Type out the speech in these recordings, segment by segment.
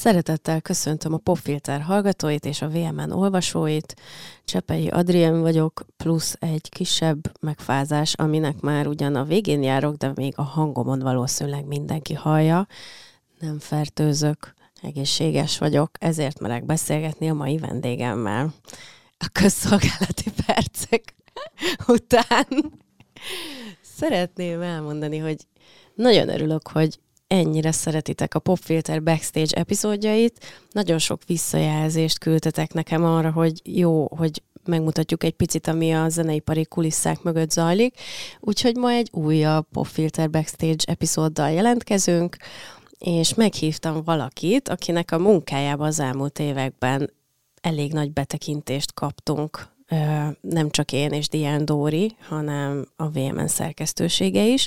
Szeretettel köszöntöm a Popfilter hallgatóit és a VMN olvasóit. Csepei Adrien vagyok, plusz egy kisebb megfázás, aminek már ugyan a végén járok, de még a hangomon valószínűleg mindenki hallja. Nem fertőzök, egészséges vagyok, ezért merek beszélgetni a mai vendégemmel. A közszolgálati percek után szeretném elmondani, hogy nagyon örülök, hogy ennyire szeretitek a Popfilter backstage epizódjait. Nagyon sok visszajelzést küldtetek nekem arra, hogy jó, hogy megmutatjuk egy picit, ami a zeneipari kulisszák mögött zajlik. Úgyhogy ma egy újabb Popfilter backstage epizóddal jelentkezünk, és meghívtam valakit, akinek a munkájában az elmúlt években elég nagy betekintést kaptunk nem csak én és Diane Dóri, hanem a VMN szerkesztősége is,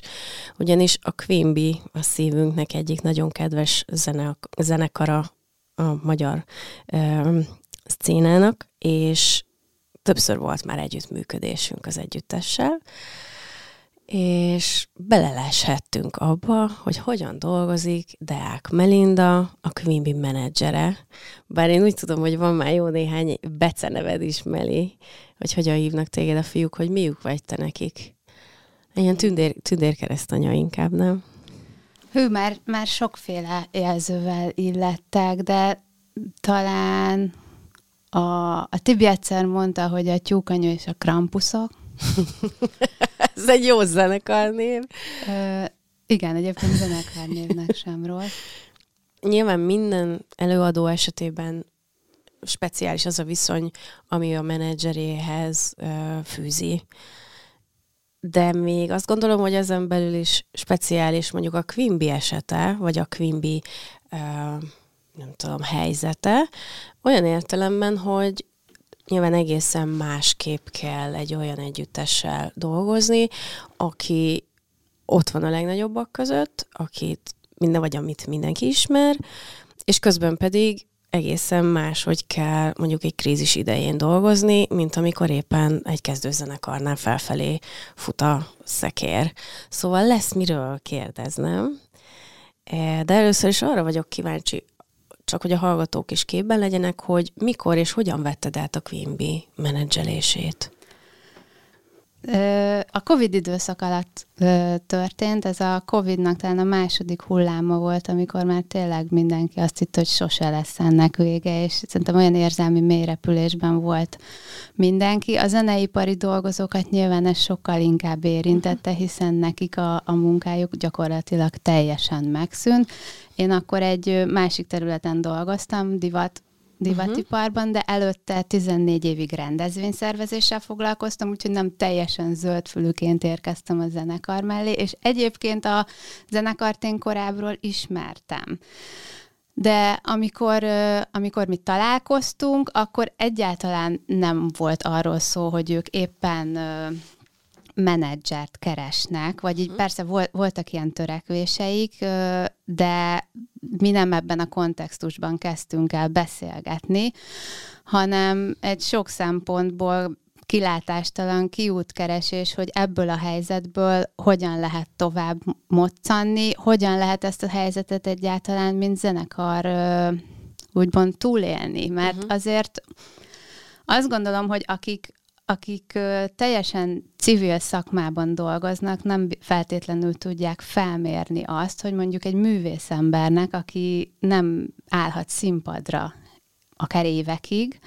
ugyanis a Bee a szívünknek egyik nagyon kedves zene, zenekara a magyar ö, és többször volt már együttműködésünk az együttessel, és beleleshettünk abba, hogy hogyan dolgozik Deák Melinda, a Quimby menedzsere. Bár én úgy tudom, hogy van már jó néhány beceneved is, Meli, hogy hogyan hívnak téged a fiúk, hogy miük vagy te nekik. Ilyen tündér, tündérkeresztanya inkább, nem? Hű, már, már sokféle jelzővel illettek, de talán a, a Tibi egyszer mondta, hogy a tyúkanyó és a krampuszok, Ez egy jó zenekarnév. Ö, igen, egyébként zenekarnévnek sem rossz. Nyilván minden előadó esetében speciális az a viszony, ami a menedzseréhez ö, fűzi. De még azt gondolom, hogy ezen belül is speciális mondjuk a Quimby esete, vagy a Quimby ö, nem tudom, helyzete, olyan értelemben, hogy nyilván egészen másképp kell egy olyan együttessel dolgozni, aki ott van a legnagyobbak között, akit minden vagy amit mindenki ismer, és közben pedig egészen más, hogy kell mondjuk egy krízis idején dolgozni, mint amikor éppen egy kezdőzenekarnál felfelé fut a szekér. Szóval lesz miről kérdeznem, e, de először is arra vagyok kíváncsi, csak hogy a hallgatók is képben legyenek, hogy mikor és hogyan vetted át a Queen Bee menedzselését? A Covid időszak alatt történt, ez a Covidnak talán a második hulláma volt, amikor már tényleg mindenki azt hitt, hogy sose lesz ennek vége, és szerintem olyan érzelmi mélyrepülésben volt mindenki. A zeneipari dolgozókat nyilván ez sokkal inkább érintette, hiszen nekik a, a munkájuk gyakorlatilag teljesen megszűnt. Én akkor egy másik területen dolgoztam, divat divatiparban, de előtte 14 évig rendezvényszervezéssel foglalkoztam, úgyhogy nem teljesen zöldfülűként érkeztem a zenekar mellé, és egyébként a zenekart én korábbról ismertem. De amikor, amikor mi találkoztunk, akkor egyáltalán nem volt arról szó, hogy ők éppen menedzsert keresnek, vagy így uh-huh. persze volt, voltak ilyen törekvéseik, de mi nem ebben a kontextusban kezdtünk el beszélgetni, hanem egy sok szempontból kilátástalan kiútkeresés, hogy ebből a helyzetből hogyan lehet tovább moccanni, hogyan lehet ezt a helyzetet egyáltalán, mint zenekar úgymond túlélni, mert uh-huh. azért azt gondolom, hogy akik, akik teljesen civil szakmában dolgoznak, nem feltétlenül tudják felmérni azt, hogy mondjuk egy művészembernek, aki nem állhat színpadra akár évekig,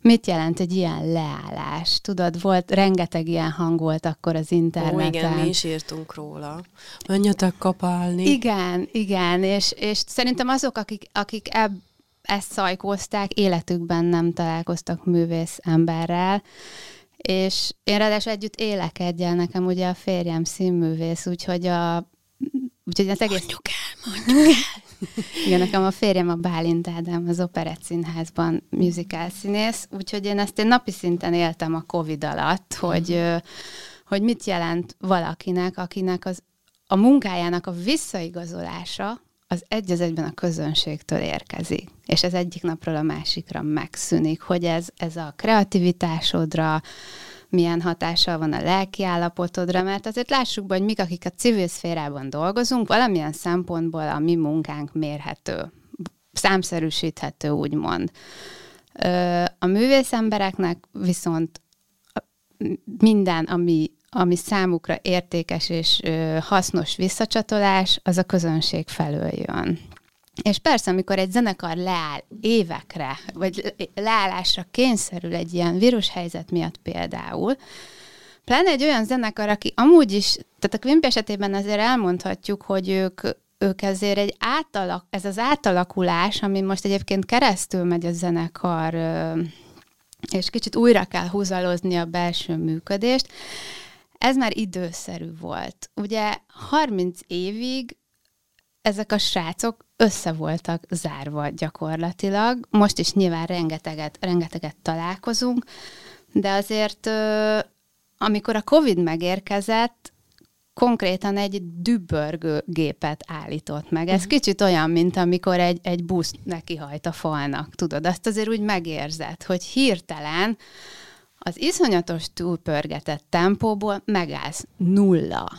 Mit jelent egy ilyen leállás? Tudod, volt, rengeteg ilyen hang volt akkor az interneten. Ó, igen, mi is írtunk róla. Menjetek kapálni. Igen, igen, és, és szerintem azok, akik, akik ebb, ezt szajkózták, életükben nem találkoztak művész emberrel, és én ráadásul együtt élek egyel, nekem ugye a férjem színművész, úgyhogy a Úgyhogy az egész... Mondjuk el, mondjuk el. Igen, nekem a férjem a Bálint Ádám, az Operett Színházban musical színész, úgyhogy én ezt én napi szinten éltem a Covid alatt, hogy, mm. hogy mit jelent valakinek, akinek az, a munkájának a visszaigazolása az egy az egyben a közönségtől érkezik, és ez egyik napról a másikra megszűnik, hogy ez, ez a kreativitásodra, milyen hatással van a lelki állapotodra, mert azért lássuk be, hogy mik, akik a civil szférában dolgozunk, valamilyen szempontból a mi munkánk mérhető számszerűsíthető, úgymond. A művész embereknek viszont minden, ami, ami számukra értékes és hasznos visszacsatolás, az a közönség felől jön. És persze, amikor egy zenekar leáll évekre, vagy leállásra kényszerül egy ilyen vírushelyzet miatt például, pláne egy olyan zenekar, aki amúgy is, tehát a Quimp esetében azért elmondhatjuk, hogy ők, ők ezért egy átalak, ez az átalakulás, ami most egyébként keresztül megy a zenekar, és kicsit újra kell húzalozni a belső működést, ez már időszerű volt. Ugye 30 évig ezek a srácok össze voltak zárva gyakorlatilag. Most is nyilván rengeteget, rengeteget találkozunk, de azért amikor a Covid megérkezett, konkrétan egy dübörgő gépet állított meg. Ez uh-huh. kicsit olyan, mint amikor egy, egy busz nekihajt a falnak, tudod? Azt azért úgy megérzed, hogy hirtelen az iszonyatos túlpörgetett tempóból megállsz. Nulla.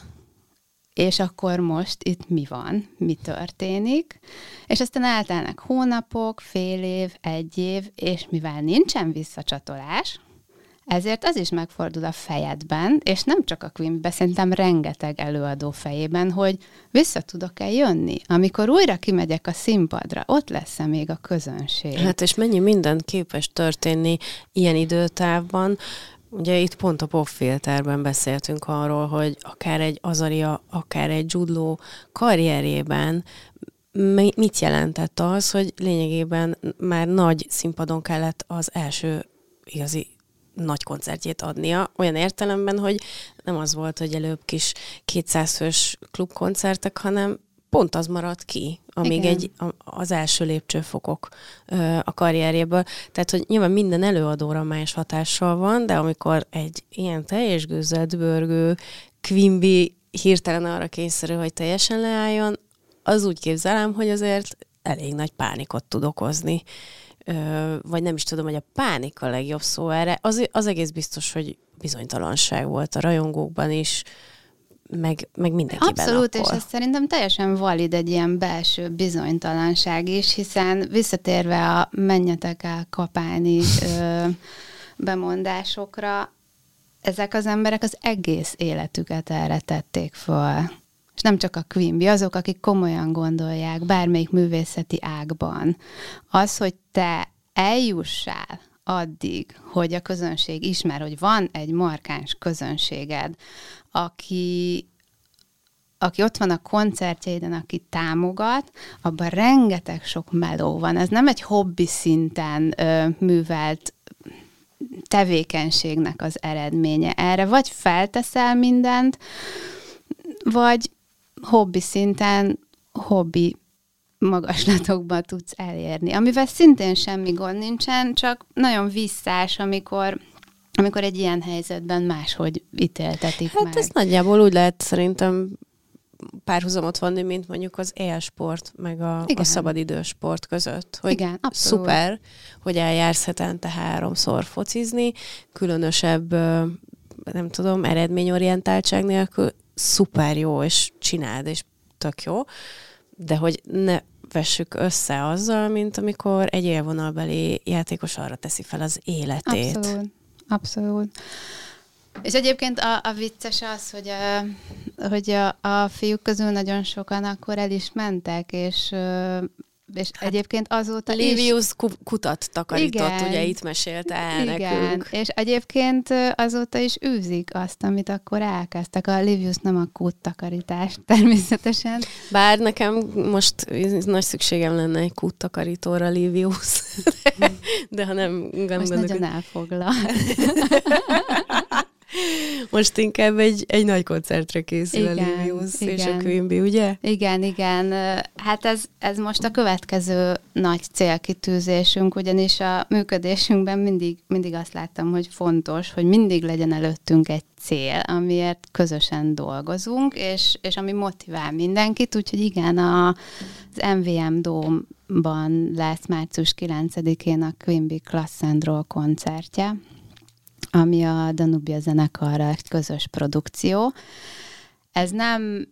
És akkor most itt mi van, mi történik, és aztán eltelnek hónapok, fél év, egy év, és mivel nincsen visszacsatolás, ezért az is megfordul a fejedben, és nem csak a Queenbe, szerintem rengeteg előadó fejében, hogy vissza tudok-e jönni, amikor újra kimegyek a színpadra, ott lesz-e még a közönség. Hát és mennyi minden képes történni ilyen időtávban, Ugye itt pont a popfilterben beszéltünk arról, hogy akár egy Azaria, akár egy Judló karrierében mit jelentett az, hogy lényegében már nagy színpadon kellett az első igazi nagy koncertjét adnia, olyan értelemben, hogy nem az volt, hogy előbb kis 200 fős klubkoncertek, hanem pont az maradt ki, amíg Igen. egy, az első lépcsőfokok a karrierjéből. Tehát, hogy nyilván minden előadóra más hatással van, de amikor egy ilyen teljes gőzzel bőrgő Quimby hirtelen arra kényszerül, hogy teljesen leálljon, az úgy képzelem, hogy azért elég nagy pánikot tud okozni. Vagy nem is tudom, hogy a pánik a legjobb szó erre. Az, az egész biztos, hogy bizonytalanság volt a rajongókban is, meg, meg mindenkiben Abszolút, akkor. és ez szerintem teljesen valid egy ilyen belső bizonytalanság is, hiszen visszatérve a menjetek el kapálni ö, bemondásokra, ezek az emberek az egész életüket erre tették föl. És nem csak a Quimby, azok, akik komolyan gondolják, bármelyik művészeti ágban. Az, hogy te eljussál addig, hogy a közönség ismer, hogy van egy markáns közönséged, aki, aki ott van a koncertjeiden, aki támogat, abban rengeteg sok meló van. Ez nem egy hobbi szinten ö, művelt tevékenységnek az eredménye. Erre vagy felteszel mindent, vagy hobbi szinten, hobbi magaslatokba tudsz elérni. Amivel szintén semmi gond nincsen, csak nagyon visszás, amikor amikor egy ilyen helyzetben máshogy ítéltetik hát meg. ez nagyjából úgy lehet szerintem párhuzamot vonni, mint mondjuk az élsport, meg a, a szabadidősport között. Hogy Igen, abszolút. szuper, hogy eljársz hetente háromszor focizni, különösebb, nem tudom, eredményorientáltság nélkül, szuper jó, és csináld, és tök jó, de hogy ne vessük össze azzal, mint amikor egy élvonalbeli játékos arra teszi fel az életét. Abszolút. Abszolút. És egyébként a, a vicces az, hogy, a, hogy a, a fiúk közül nagyon sokan akkor el is mentek, és és hát egyébként azóta Livius is... kutat takarított, igen, ugye itt mesélte el igen, nekünk. és egyébként azóta is űzik azt, amit akkor elkezdtek. A Livius nem a kút takarítás természetesen. Bár nekem most nagy szükségem lenne egy kút takarítóra, Livius. de, de ha nem... nem most nagyon elfoglal. Most inkább egy, egy nagy koncertre készül igen, a Livius igen. és a Quimby, ugye? Igen, igen. Hát ez, ez most a következő nagy célkitűzésünk, ugyanis a működésünkben mindig, mindig azt láttam, hogy fontos, hogy mindig legyen előttünk egy cél, amiért közösen dolgozunk, és, és ami motivál mindenkit, úgyhogy igen, a, az MVM Dome-ban lesz március 9-én a Quimby Class and Roll koncertje, ami a Danubia zenekarra egy közös produkció. Ez nem,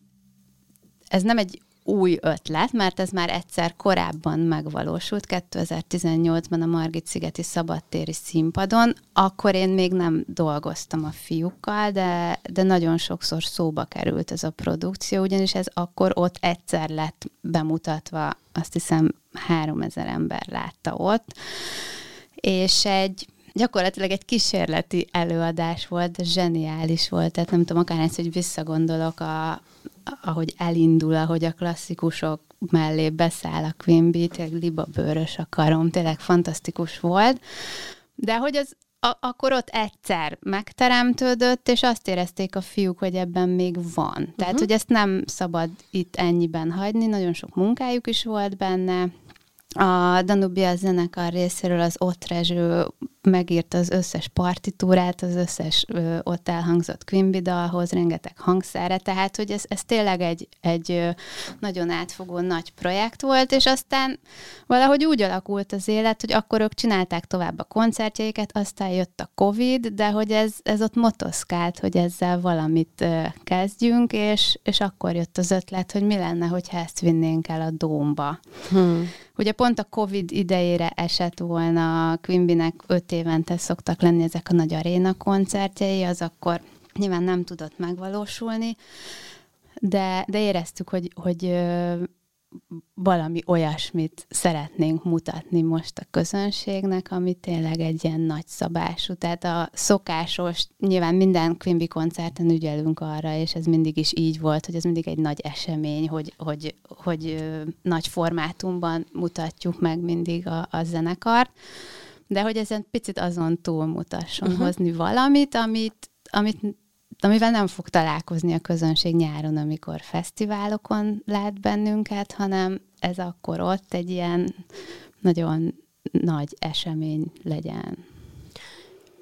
ez nem egy új ötlet, mert ez már egyszer korábban megvalósult, 2018-ban a Margit-szigeti szabadtéri színpadon. Akkor én még nem dolgoztam a fiúkkal, de, de nagyon sokszor szóba került ez a produkció, ugyanis ez akkor ott egyszer lett bemutatva, azt hiszem 3000 ember látta ott, és egy gyakorlatilag egy kísérleti előadás volt, zseniális volt, tehát nem tudom, akár ezt, hogy visszagondolok, a, ahogy elindul, ahogy a klasszikusok mellé beszáll a Quimby, tényleg libabőrös a karom, tényleg fantasztikus volt, de hogy az a- akkor ott egyszer megteremtődött, és azt érezték a fiúk, hogy ebben még van. Tehát, uh-huh. hogy ezt nem szabad itt ennyiben hagyni, nagyon sok munkájuk is volt benne, a Danubia zenekar részéről az ott Rezső megírta az összes partitúrát, az összes ö, ott elhangzott Quimby dalhoz, rengeteg hangszerre, tehát hogy ez, ez tényleg egy, egy ö, nagyon átfogó nagy projekt volt, és aztán valahogy úgy alakult az élet, hogy akkor ők csinálták tovább a koncertjeiket, aztán jött a Covid, de hogy ez, ez ott motoszkált, hogy ezzel valamit ö, kezdjünk, és, és akkor jött az ötlet, hogy mi lenne, hogyha ezt vinnénk el a Dómba. Hmm. Ugye pont a Covid idejére esett volna Quimbynek öt évente szoktak lenni ezek a nagy aréna koncertjei, az akkor nyilván nem tudott megvalósulni, de, de éreztük, hogy, hogy valami olyasmit szeretnénk mutatni most a közönségnek, ami tényleg egy ilyen nagy szabású. Tehát a szokásos, nyilván minden Quimby koncerten ügyelünk arra, és ez mindig is így volt, hogy ez mindig egy nagy esemény, hogy, hogy, hogy ö, nagy formátumban mutatjuk meg mindig a, a zenekart, de hogy ezen picit azon túlmutasson, uh-huh. hozni valamit, amit, amit amivel nem fog találkozni a közönség nyáron, amikor fesztiválokon lát bennünket, hanem ez akkor ott egy ilyen nagyon nagy esemény legyen.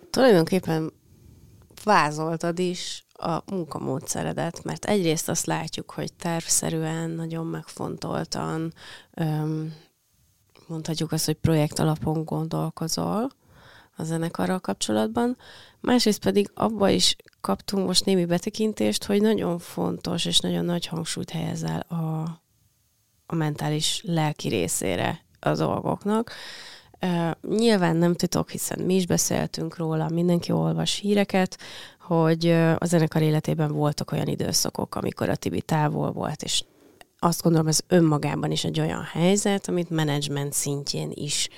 Tulajdonképpen vázoltad is a munkamódszeredet, mert egyrészt azt látjuk, hogy tervszerűen, nagyon megfontoltan, mondhatjuk azt, hogy projekt alapon gondolkozol a zenekarral kapcsolatban, másrészt pedig abba is kaptunk most némi betekintést, hogy nagyon fontos és nagyon nagy hangsúlyt helyezel a, a mentális lelki részére a dolgoknak. Uh, nyilván nem titok, hiszen mi is beszéltünk róla, mindenki olvas híreket, hogy a zenekar életében voltak olyan időszakok, amikor a Tibi távol volt, és azt gondolom, ez önmagában is egy olyan helyzet, amit menedzsment szintjén is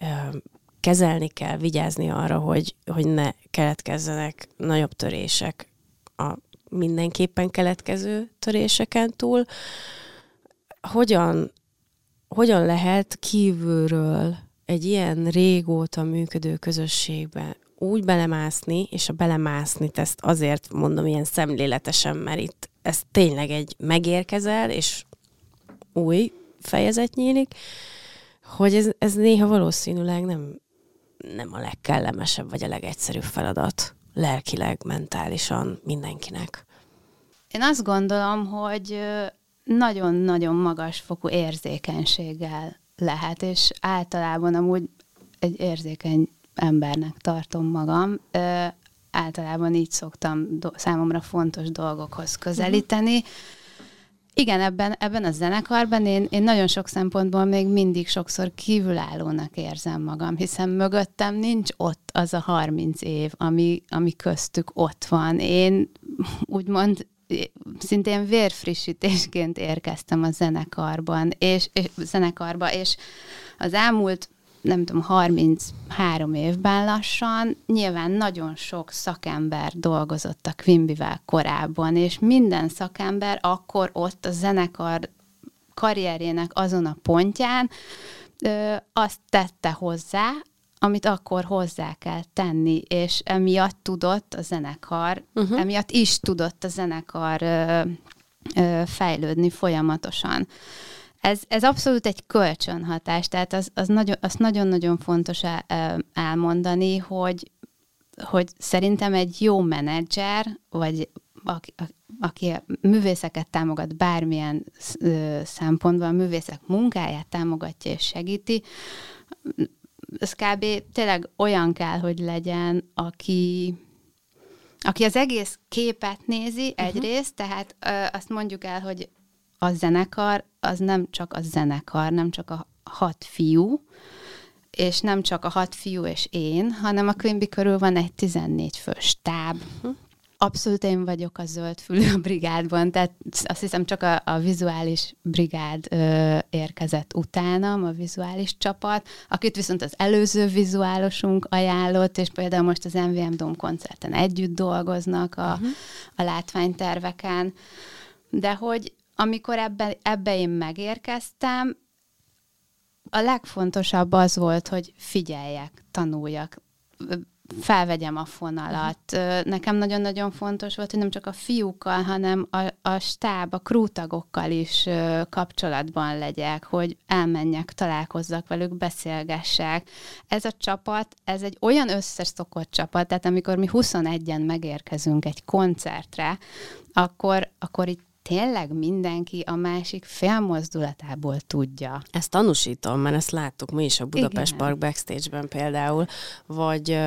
uh, kezelni kell, vigyázni arra, hogy, hogy ne keletkezzenek nagyobb törések a mindenképpen keletkező töréseken túl. Hogyan, hogyan lehet kívülről egy ilyen régóta működő közösségbe úgy belemászni, és a belemászni ezt azért mondom ilyen szemléletesen, mert itt ez tényleg egy megérkezel, és új fejezet nyílik, hogy ez, ez néha valószínűleg nem nem a legkellemesebb vagy a legegyszerűbb feladat lelkileg, mentálisan mindenkinek. Én azt gondolom, hogy nagyon-nagyon magas fokú érzékenységgel lehet, és általában amúgy egy érzékeny embernek tartom magam. Általában így szoktam do- számomra fontos dolgokhoz közelíteni. Uh-huh igen, ebben, ebben a zenekarban én, én nagyon sok szempontból még mindig sokszor kívülállónak érzem magam, hiszen mögöttem nincs ott az a 30 év, ami, ami köztük ott van. Én úgymond szintén vérfrissítésként érkeztem a zenekarban, és, és zenekarba, és az elmúlt nem tudom, 33 évben lassan, nyilván nagyon sok szakember dolgozott a Quimbivel korábban, és minden szakember akkor ott a zenekar karrierjének azon a pontján ö, azt tette hozzá, amit akkor hozzá kell tenni, és emiatt tudott a zenekar, uh-huh. emiatt is tudott a zenekar ö, ö, fejlődni folyamatosan ez, ez abszolút egy kölcsönhatás, tehát az, az nagyon, azt nagyon-nagyon fontos elmondani, hogy, hogy szerintem egy jó menedzser, vagy aki, aki művészeket támogat bármilyen szempontból, a művészek munkáját támogatja és segíti, ez kb. tényleg olyan kell, hogy legyen, aki, aki az egész képet nézi uh-huh. egyrészt, tehát ö, azt mondjuk el, hogy a zenekar az nem csak a zenekar, nem csak a hat fiú, és nem csak a hat fiú és én, hanem a Quimby körül van egy 14 fős uh-huh Abszolút én vagyok a zöld fülű a brigádban, tehát azt hiszem csak a, a vizuális brigád ö, érkezett utánam, a vizuális csapat, akit viszont az előző vizuálosunk ajánlott, és például most az MVM Dom koncerten együtt dolgoznak a, uh-huh. a látványterveken, de hogy amikor ebbe, ebbe én megérkeztem, a legfontosabb az volt, hogy figyeljek, tanuljak, felvegyem a fonalat. Nekem nagyon-nagyon fontos volt, hogy nem csak a fiúkkal, hanem a, a stáb, a krútagokkal is kapcsolatban legyek, hogy elmenjek, találkozzak velük, beszélgessek. Ez a csapat, ez egy olyan összeszokott csapat, tehát amikor mi 21-en megérkezünk egy koncertre, akkor, akkor itt tényleg mindenki a másik félmozdulatából tudja. Ezt tanúsítom, mert ezt láttuk mi is a Budapest Igen. Park backstage-ben például, vagy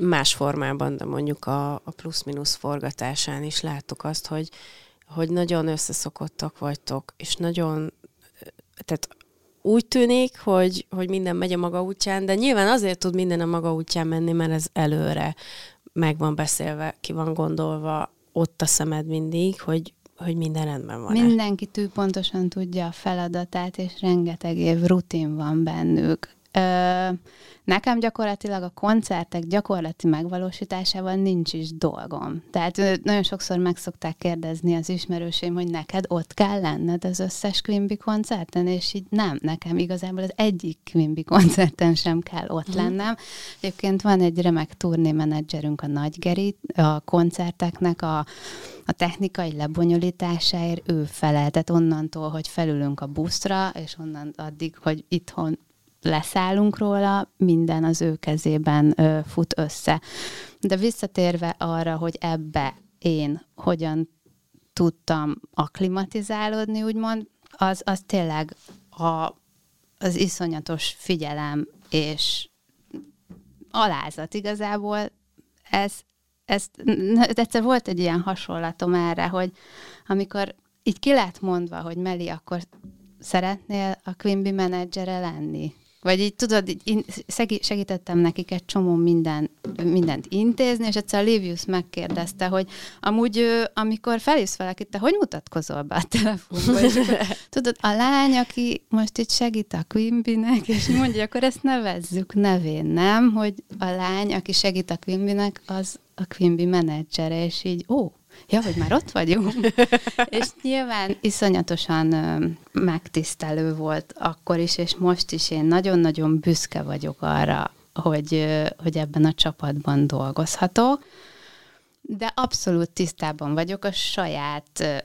más formában, de mondjuk a, a plusz-minusz forgatásán is láttuk azt, hogy, hogy nagyon összeszokottak vagytok, és nagyon, tehát úgy tűnik, hogy, hogy minden megy a maga útján, de nyilván azért tud minden a maga útján menni, mert ez előre meg van beszélve, ki van gondolva, ott a szemed mindig, hogy hogy minden rendben van. Mindenki tű pontosan tudja a feladatát, és rengeteg év rutin van bennük. Ö, nekem gyakorlatilag a koncertek gyakorlati megvalósításával nincs is dolgom. Tehát nagyon sokszor meg szokták kérdezni az ismerőseim, hogy neked ott kell lenned az összes Quimby koncerten, és így nem, nekem igazából az egyik Quimby koncerten sem kell ott mm. lennem. Egyébként van egy remek turnémenedzserünk, a Nagygeri, a koncerteknek a a technikai lebonyolításáért ő felel, tehát onnantól, hogy felülünk a buszra, és onnan addig, hogy itthon leszállunk róla, minden az ő kezében ö, fut össze. De visszatérve arra, hogy ebbe én hogyan tudtam aklimatizálódni, úgymond, az, az tényleg a, az iszonyatos figyelem és alázat igazából, ez, ez, egyszer volt egy ilyen hasonlatom erre, hogy amikor így ki lett mondva, hogy Meli, akkor szeretnél a Quimby menedzsere lenni? Vagy így tudod, így segítettem nekik egy csomó minden, mindent intézni, és egyszer Livius megkérdezte, hogy amúgy, amikor felhívsz valakit, te hogy mutatkozol be a telefonba? És akkor, tudod, a lány, aki most itt segít a Quimbynek, és mondja, akkor ezt nevezzük nevén, nem? Hogy a lány, aki segít a Quimbynek, az a Quimby menedzsere, és így, ó, Ja, hogy már ott vagyunk. és nyilván iszonyatosan megtisztelő volt akkor is, és most is én nagyon-nagyon büszke vagyok arra, hogy, hogy ebben a csapatban dolgozhatok. De abszolút tisztában vagyok a saját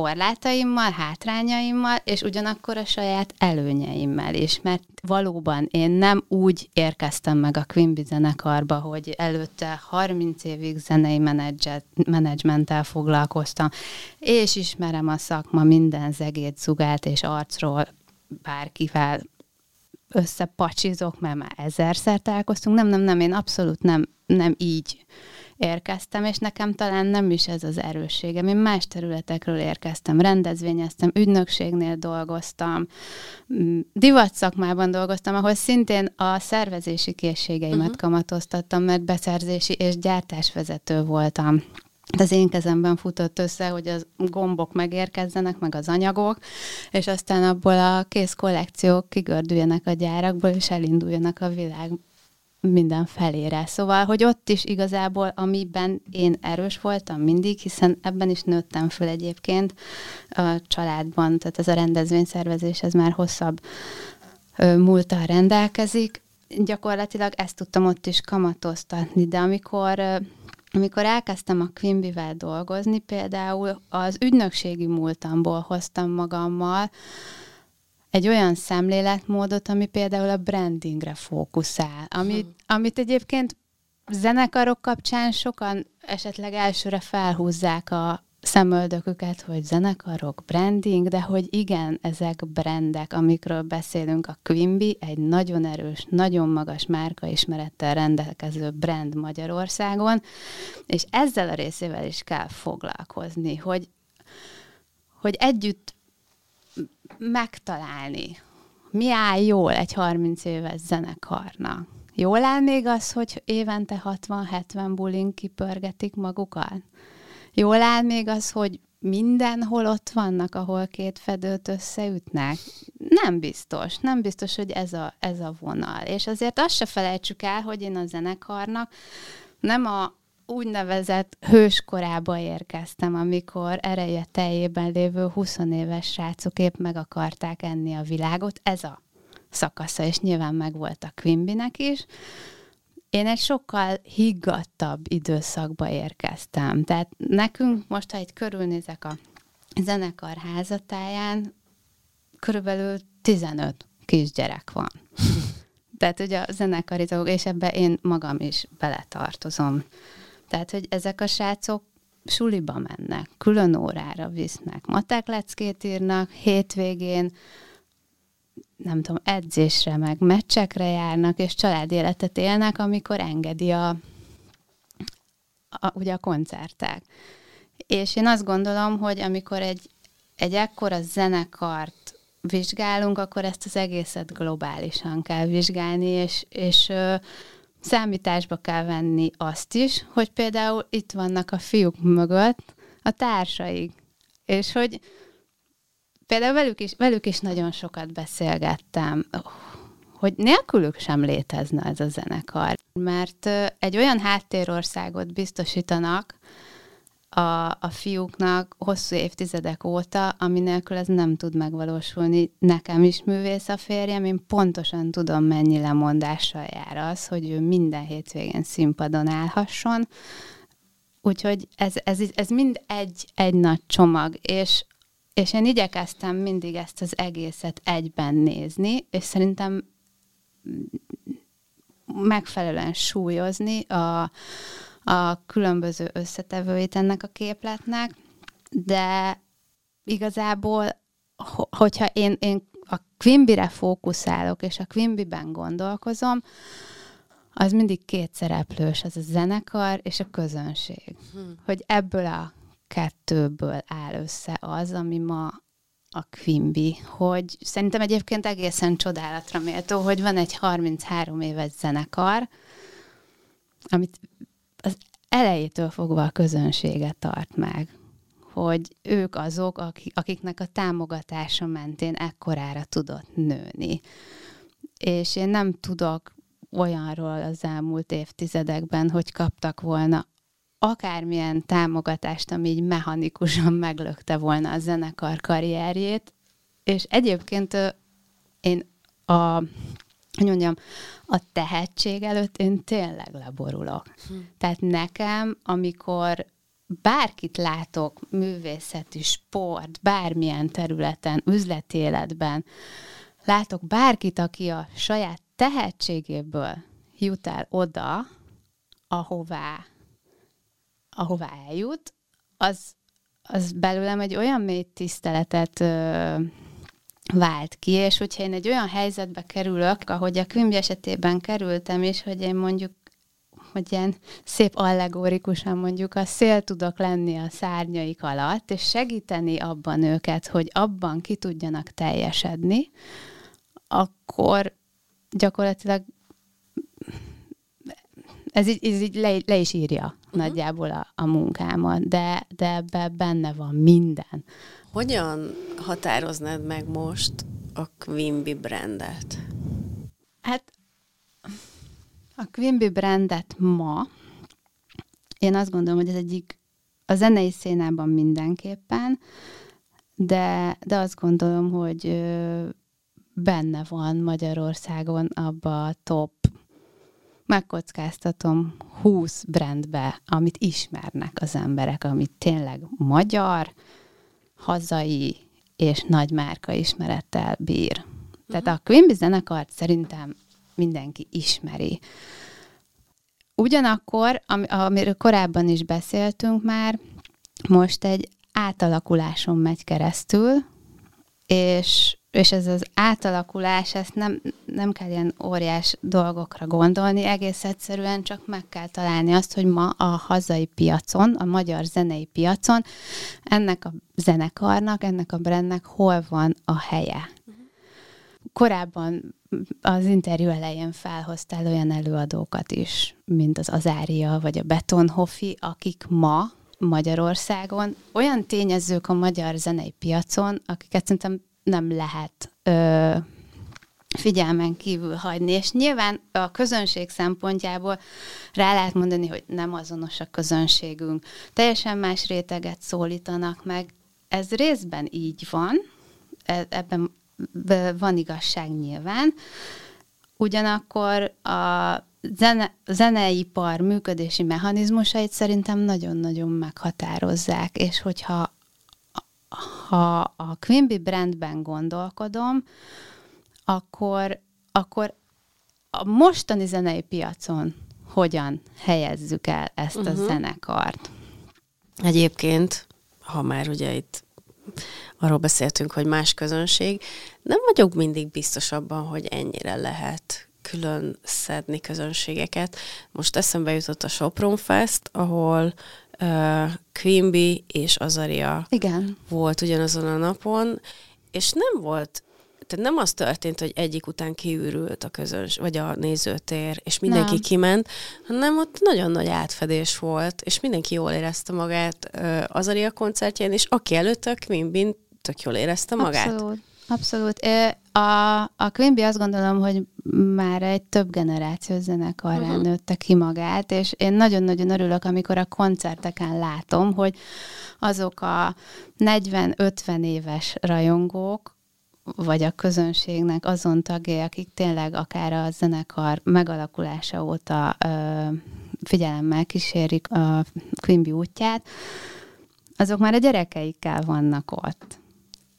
korlátaimmal, hátrányaimmal, és ugyanakkor a saját előnyeimmel is, mert valóban én nem úgy érkeztem meg a Quimby zenekarba, hogy előtte 30 évig zenei menedzsmenttel foglalkoztam, és ismerem a szakma minden zegét, zugát és arcról bárkivel összepacsizok, mert már ezerszer találkoztunk. Nem, nem, nem, én abszolút nem, nem így érkeztem, és nekem talán nem is ez az erősségem. Én más területekről érkeztem, rendezvényeztem, ügynökségnél dolgoztam, mm, divat szakmában dolgoztam, ahol szintén a szervezési készségeimet uh-huh. kamatoztattam, mert beszerzési és gyártásvezető voltam. Az én kezemben futott össze, hogy az gombok megérkezzenek, meg az anyagok, és aztán abból a kész kollekciók kigördüljenek a gyárakból, és elinduljanak a világ minden felére. Szóval, hogy ott is igazából, amiben én erős voltam mindig, hiszen ebben is nőttem föl egyébként a családban, tehát ez a rendezvényszervezés, ez már hosszabb múltal rendelkezik. Gyakorlatilag ezt tudtam ott is kamatoztatni, de amikor amikor elkezdtem a Quimby-vel dolgozni, például az ügynökségi múltamból hoztam magammal egy olyan szemléletmódot, ami például a brandingre fókuszál, amit, hmm. amit egyébként zenekarok kapcsán sokan esetleg elsőre felhúzzák a szemöldöküket, hogy zenekarok, branding, de hogy igen, ezek brandek, amikről beszélünk, a Quimby egy nagyon erős, nagyon magas márkaismerettel rendelkező brand Magyarországon, és ezzel a részével is kell foglalkozni, hogy hogy együtt megtalálni, mi áll jól egy 30 éves zenekarnak. Jól áll még az, hogy évente 60-70 bulin kipörgetik magukat? Jól áll még az, hogy mindenhol ott vannak, ahol két fedőt összeütnek? Nem biztos. Nem biztos, hogy ez a, ez a vonal. És azért azt se felejtsük el, hogy én a zenekarnak nem a úgynevezett hőskorába érkeztem, amikor ereje teljében lévő 20 éves srácok épp meg akarták enni a világot. Ez a szakasza, és nyilván meg volt a Quimbynek is. Én egy sokkal higgadtabb időszakba érkeztem. Tehát nekünk most, ha egy körülnézek a zenekar házatáján, körülbelül 15 kisgyerek van. Tehát, hogy a zenekari dolgok, és ebbe én magam is beletartozom. Tehát, hogy ezek a srácok suliba mennek, külön órára visznek, matek leckét írnak, hétvégén nem tudom, edzésre, meg meccsekre járnak, és családéletet élnek, amikor engedi a, a, ugye a koncertek. És én azt gondolom, hogy amikor egy, egy ekkora zenekart vizsgálunk, akkor ezt az egészet globálisan kell vizsgálni, és, és számításba kell venni azt is, hogy például itt vannak a fiúk mögött a társaik, és hogy például velük is, velük is nagyon sokat beszélgettem, hogy nélkülük sem létezne ez a zenekar, mert egy olyan háttérországot biztosítanak a, a fiúknak hosszú évtizedek óta, ami nélkül ez nem tud megvalósulni. Nekem is művész a férjem, én pontosan tudom, mennyi lemondással jár az, hogy ő minden hétvégén színpadon állhasson, Úgyhogy ez, ez, ez mind egy, egy nagy csomag, és és én igyekeztem mindig ezt az egészet egyben nézni, és szerintem megfelelően súlyozni a, a különböző összetevőit ennek a képletnek, de igazából, hogyha én, én a Quimby-re fókuszálok, és a Quimby-ben gondolkozom, az mindig két szereplős, az a zenekar és a közönség. Hmm. Hogy ebből a kettőből áll össze az, ami ma a Quimby, hogy szerintem egyébként egészen csodálatra méltó, hogy van egy 33 éves zenekar, amit elejétől fogva a közönséget tart meg, hogy ők azok, akiknek a támogatása mentén ekkorára tudott nőni. És én nem tudok olyanról az elmúlt évtizedekben, hogy kaptak volna akármilyen támogatást, ami így mechanikusan meglökte volna a zenekar karrierjét, és egyébként én a, hogy mondjam, a tehetség előtt én tényleg leborulok. Hm. Tehát nekem, amikor bárkit látok művészeti, sport, bármilyen területen, üzleti életben, látok bárkit, aki a saját tehetségéből jut el oda, ahová ahová eljut, az, az belőlem egy olyan mély tiszteletet ö, vált ki, és hogyha én egy olyan helyzetbe kerülök, ahogy a könyv esetében kerültem, és hogy én mondjuk hogy ilyen szép allegórikusan mondjuk a szél tudok lenni a szárnyaik alatt, és segíteni abban őket, hogy abban ki tudjanak teljesedni, akkor gyakorlatilag ez így, ez így le, le is írja uh-huh. nagyjából a, a munkámat, de, de ebbe benne van minden. Hogyan határoznád meg most a Quimby brandet? Hát a Quimby brandet ma, én azt gondolom, hogy ez egyik a zenei szénában mindenképpen, de, de azt gondolom, hogy benne van Magyarországon abba a top megkockáztatom 20 brandbe, amit ismernek az emberek, amit tényleg magyar, hazai és nagy márka ismerettel bír. Tehát uh-huh. a Quimby zenekart szerintem mindenki ismeri. Ugyanakkor, am- amiről korábban is beszéltünk már, most egy átalakuláson megy keresztül, és és ez az átalakulás, ezt nem, nem kell ilyen óriás dolgokra gondolni, egész egyszerűen csak meg kell találni azt, hogy ma a hazai piacon, a magyar zenei piacon ennek a zenekarnak, ennek a brandnek hol van a helye. Korábban az interjú elején felhoztál olyan előadókat is, mint az Azária vagy a Betonhofi, akik ma Magyarországon olyan tényezők a magyar zenei piacon, akiket szerintem nem lehet ö, figyelmen kívül hagyni. És nyilván a közönség szempontjából rá lehet mondani, hogy nem azonos a közönségünk. Teljesen más réteget szólítanak meg. Ez részben így van, e, ebben van igazság nyilván. Ugyanakkor a zene, zeneipar működési mechanizmusait szerintem nagyon-nagyon meghatározzák, és hogyha ha a Quimby brandben gondolkodom, akkor, akkor a mostani zenei piacon hogyan helyezzük el ezt uh-huh. a mhm. zenekart? Egyébként, ha már ugye itt arról beszéltünk, hogy más közönség, nem vagyok mindig biztos abban, hogy ennyire lehet külön szedni közönségeket. Most eszembe jutott a Sopron Fest, ahol uh, Quimby és Azaria Igen. volt ugyanazon a napon, és nem volt tehát nem az történt, hogy egyik után kiürült a közöns, vagy a nézőtér, és mindenki nem. kiment, hanem ott nagyon nagy átfedés volt, és mindenki jól érezte magát uh, Azaria koncertjén, és aki előtte a Quimbin tök jól érezte magát. Abszolút. Abszolút. A, a Quimby azt gondolom, hogy már egy több generációs zenekarrá uh-huh. nőtte ki magát, és én nagyon-nagyon örülök, amikor a koncerteken látom, hogy azok a 40-50 éves rajongók, vagy a közönségnek azon tagjai, akik tényleg akár a zenekar megalakulása óta ö, figyelemmel kísérik a Quimby útját, azok már a gyerekeikkel vannak ott.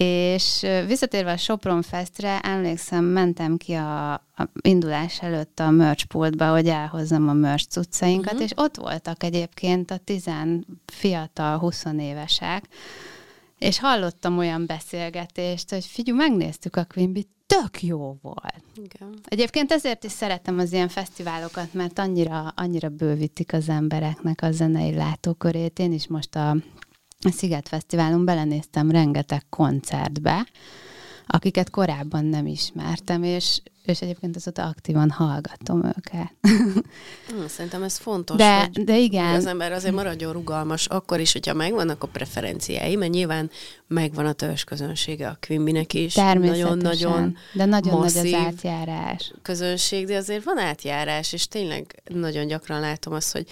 És visszatérve a Sopron Festre, emlékszem, mentem ki a, a indulás előtt a merch pultba, hogy elhozzam a merch cuccainkat, uh-huh. és ott voltak egyébként a tizen fiatal, 20 évesek, és hallottam olyan beszélgetést, hogy figyelj, megnéztük a Quimby, tök jó volt. Igen. Egyébként ezért is szeretem az ilyen fesztiválokat, mert annyira, annyira bővítik az embereknek a zenei látókörét. Én is most a a Sziget Fesztiválon belenéztem rengeteg koncertbe, akiket korábban nem ismertem, és, és egyébként azóta aktívan hallgatom őket. Hmm, szerintem ez fontos, de, hogy de igen. az ember azért maradjon rugalmas, akkor is, hogyha megvannak a preferenciái, mert nyilván megvan a törzs közönsége a Quimbynek is. Nagyon-nagyon De nagyon nagy az átjárás. közönség, de azért van átjárás, és tényleg nagyon gyakran látom azt, hogy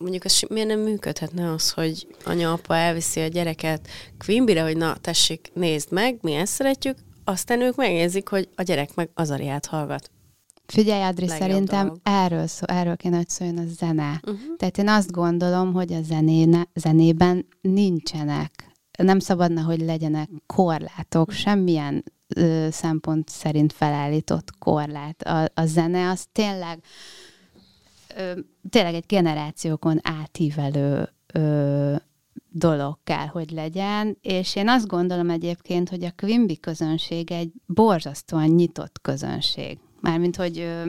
mondjuk ez miért nem működhetne az, hogy anya-apa elviszi a gyereket Quimbyre, hogy na, tessék, nézd meg, mi ezt szeretjük, aztán ők megérzik, hogy a gyerek meg az ariát hallgat. Figyelj, Adri, Legjobb szerintem dolog. erről, szó, erről kéne, hogy szóljon a zene. Uh-huh. Tehát én azt gondolom, hogy a zenéne, zenében nincsenek, nem szabadna, hogy legyenek korlátok, uh-huh. semmilyen ö, szempont szerint felállított korlát. A, a zene az tényleg ö, tényleg egy generációkon átívelő ö, dolog kell, hogy legyen, és én azt gondolom egyébként, hogy a Quimby közönség egy borzasztóan nyitott közönség. Mármint, hogy ö,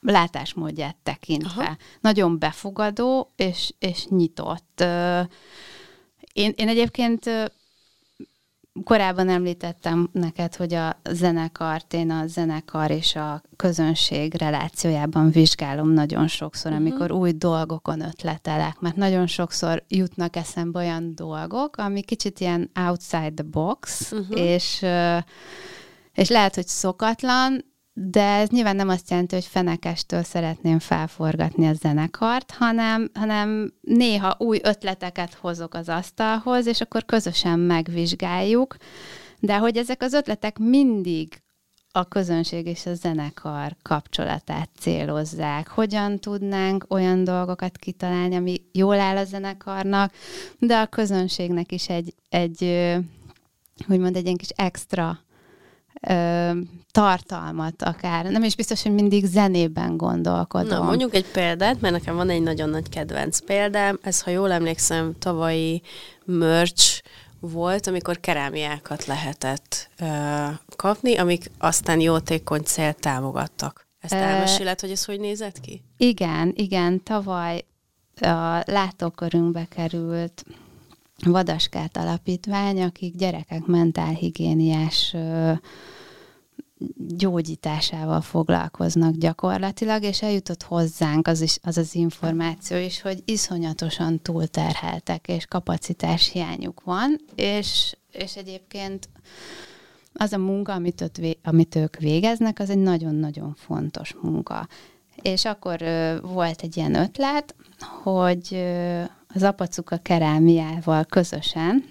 látásmódját tekintve. Aha. Nagyon befogadó és, és nyitott. Én, én egyébként korábban említettem neked, hogy a zenekart én a zenekar és a közönség relációjában vizsgálom nagyon sokszor, uh-huh. amikor új dolgokon ötletelek, mert nagyon sokszor jutnak eszembe olyan dolgok, ami kicsit ilyen outside the box, uh-huh. és és lehet, hogy szokatlan, de ez nyilván nem azt jelenti, hogy fenekestől szeretném felforgatni a zenekart, hanem, hanem néha új ötleteket hozok az asztalhoz, és akkor közösen megvizsgáljuk, de hogy ezek az ötletek mindig a közönség és a zenekar kapcsolatát célozzák. Hogyan tudnánk olyan dolgokat kitalálni, ami jól áll a zenekarnak, de a közönségnek is egy, egy úgymond egy ilyen kis extra ö, tartalmat akár. Nem is biztos, hogy mindig zenében gondolkodom. Na, mondjuk egy példát, mert nekem van egy nagyon nagy kedvenc példám. Ez, ha jól emlékszem, tavalyi merch volt, amikor kerámiákat lehetett ö, kapni, amik aztán jótékony célt támogattak. Ezt elmeséled, hogy ez hogy nézett ki? Igen, igen. Tavaly a látókörünkbe került Vadaskát alapítvány, akik gyerekek mentálhigiéniás gyógyításával foglalkoznak gyakorlatilag, és eljutott hozzánk az, is, az az információ is, hogy iszonyatosan túlterheltek, és kapacitás hiányuk van, és, és egyébként az a munka, amit, ott, amit ők végeznek, az egy nagyon-nagyon fontos munka. És akkor ö, volt egy ilyen ötlet, hogy ö, az apacuka kerámiával közösen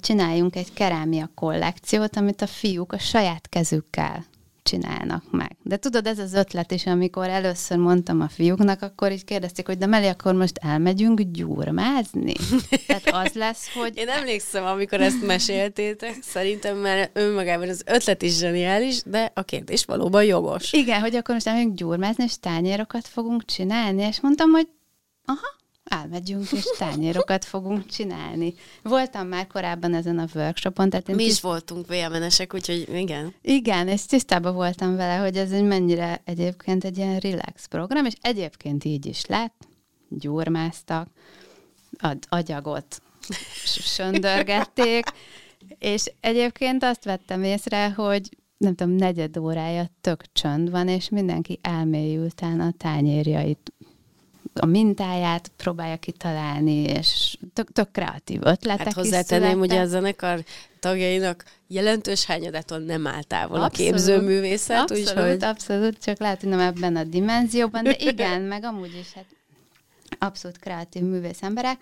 csináljunk egy kerámia kollekciót, amit a fiúk a saját kezükkel csinálnak meg. De tudod, ez az ötlet is, amikor először mondtam a fiúknak, akkor így kérdezték, hogy de Meli, akkor most elmegyünk gyurmázni? Tehát az lesz, hogy... Én emlékszem, amikor ezt meséltétek, szerintem már önmagában az ötlet is zseniális, de a kérdés valóban jogos. Igen, hogy akkor most elmegyünk gyurmázni, és tányérokat fogunk csinálni, és mondtam, hogy aha, elmegyünk, és tányérokat fogunk csinálni. Voltam már korábban ezen a workshopon. Tehát Mi is voltunk VMN-esek, úgyhogy igen. Igen, és tisztában voltam vele, hogy ez egy mennyire egyébként egy ilyen relax program, és egyébként így is lett, gyurmáztak, ad, agyagot söndörgették, és egyébként azt vettem észre, hogy nem tudom, negyed órája tök csönd van, és mindenki elmélyülten a tányérjait a mintáját próbálja kitalálni, és tök, tök kreatív ötletek Hát hozzátenném, hogy a zenekar tagjainak jelentős hányadaton nem áll távol abszolút, a képzőművészet. Abszolút, úgyhogy... abszolút, csak lehet, hogy nem ebben a dimenzióban, de igen, meg amúgy is hát abszolút kreatív művész emberek,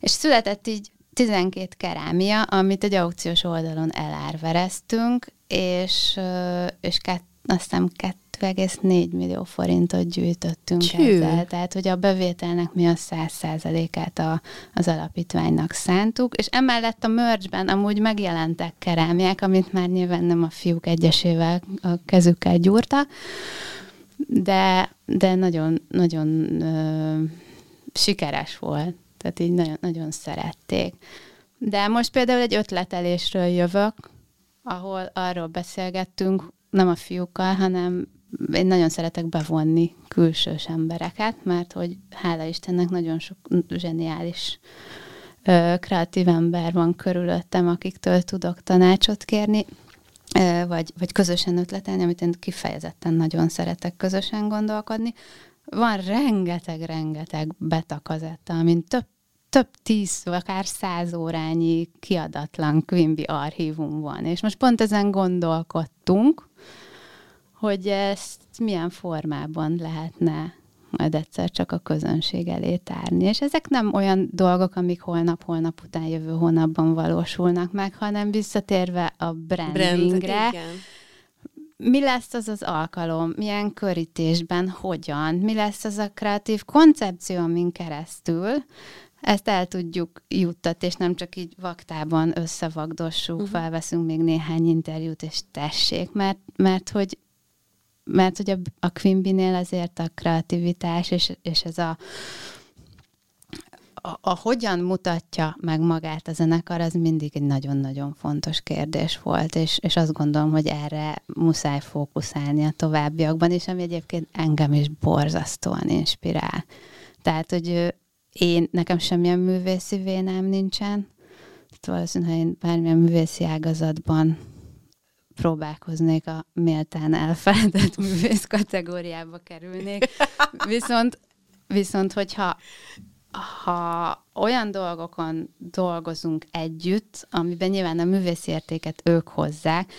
és született így 12 kerámia, amit egy aukciós oldalon elárvereztünk, és, és kett, aztán 2,4 millió forintot gyűjtöttünk Csű. ezzel. Tehát, hogy a bevételnek mi a 100%-át a, az alapítványnak szántuk, és emellett a merchben amúgy megjelentek kerámiák, amit már nyilván nem a fiúk egyesével a kezükkel gyúrta, de, de nagyon, nagyon ö, sikeres volt. Tehát így nagyon, nagyon szerették. De most például egy ötletelésről jövök, ahol arról beszélgettünk, nem a fiúkkal, hanem én nagyon szeretek bevonni külsős embereket, mert hogy hála Istennek nagyon sok zseniális kreatív ember van körülöttem, akiktől tudok tanácsot kérni, vagy, vagy közösen ötletelni, amit én kifejezetten nagyon szeretek közösen gondolkodni. Van rengeteg-rengeteg betakazetta, amin több több tíz, akár száz órányi kiadatlan Quimby archívum van. És most pont ezen gondolkodtunk, hogy ezt milyen formában lehetne majd egyszer csak a közönség elé tárni. És ezek nem olyan dolgok, amik holnap-holnap után jövő hónapban valósulnak meg, hanem visszatérve a brandingre, Brand, mi lesz az az alkalom, milyen körítésben, hogyan, mi lesz az a kreatív koncepció, amin keresztül? Ezt el tudjuk juttatni, és nem csak így vaktában összevagdossuk, uh-huh. felveszünk még néhány interjút, és tessék, mert, mert hogy mert hogy a, a Quimby-nél azért a kreativitás és, és ez a, a, a hogyan mutatja meg magát a zenekar, az mindig egy nagyon-nagyon fontos kérdés volt, és, és azt gondolom, hogy erre muszáj fókuszálni a továbbiakban is, ami egyébként engem is borzasztóan inspirál. Tehát, hogy én, nekem semmilyen művészi vénám nincsen, valószínűleg, én bármilyen művészi ágazatban próbálkoznék a méltán elfeledett művész kategóriába kerülnék. Viszont, viszont hogyha ha olyan dolgokon dolgozunk együtt, amiben nyilván a művész értéket ők hozzák,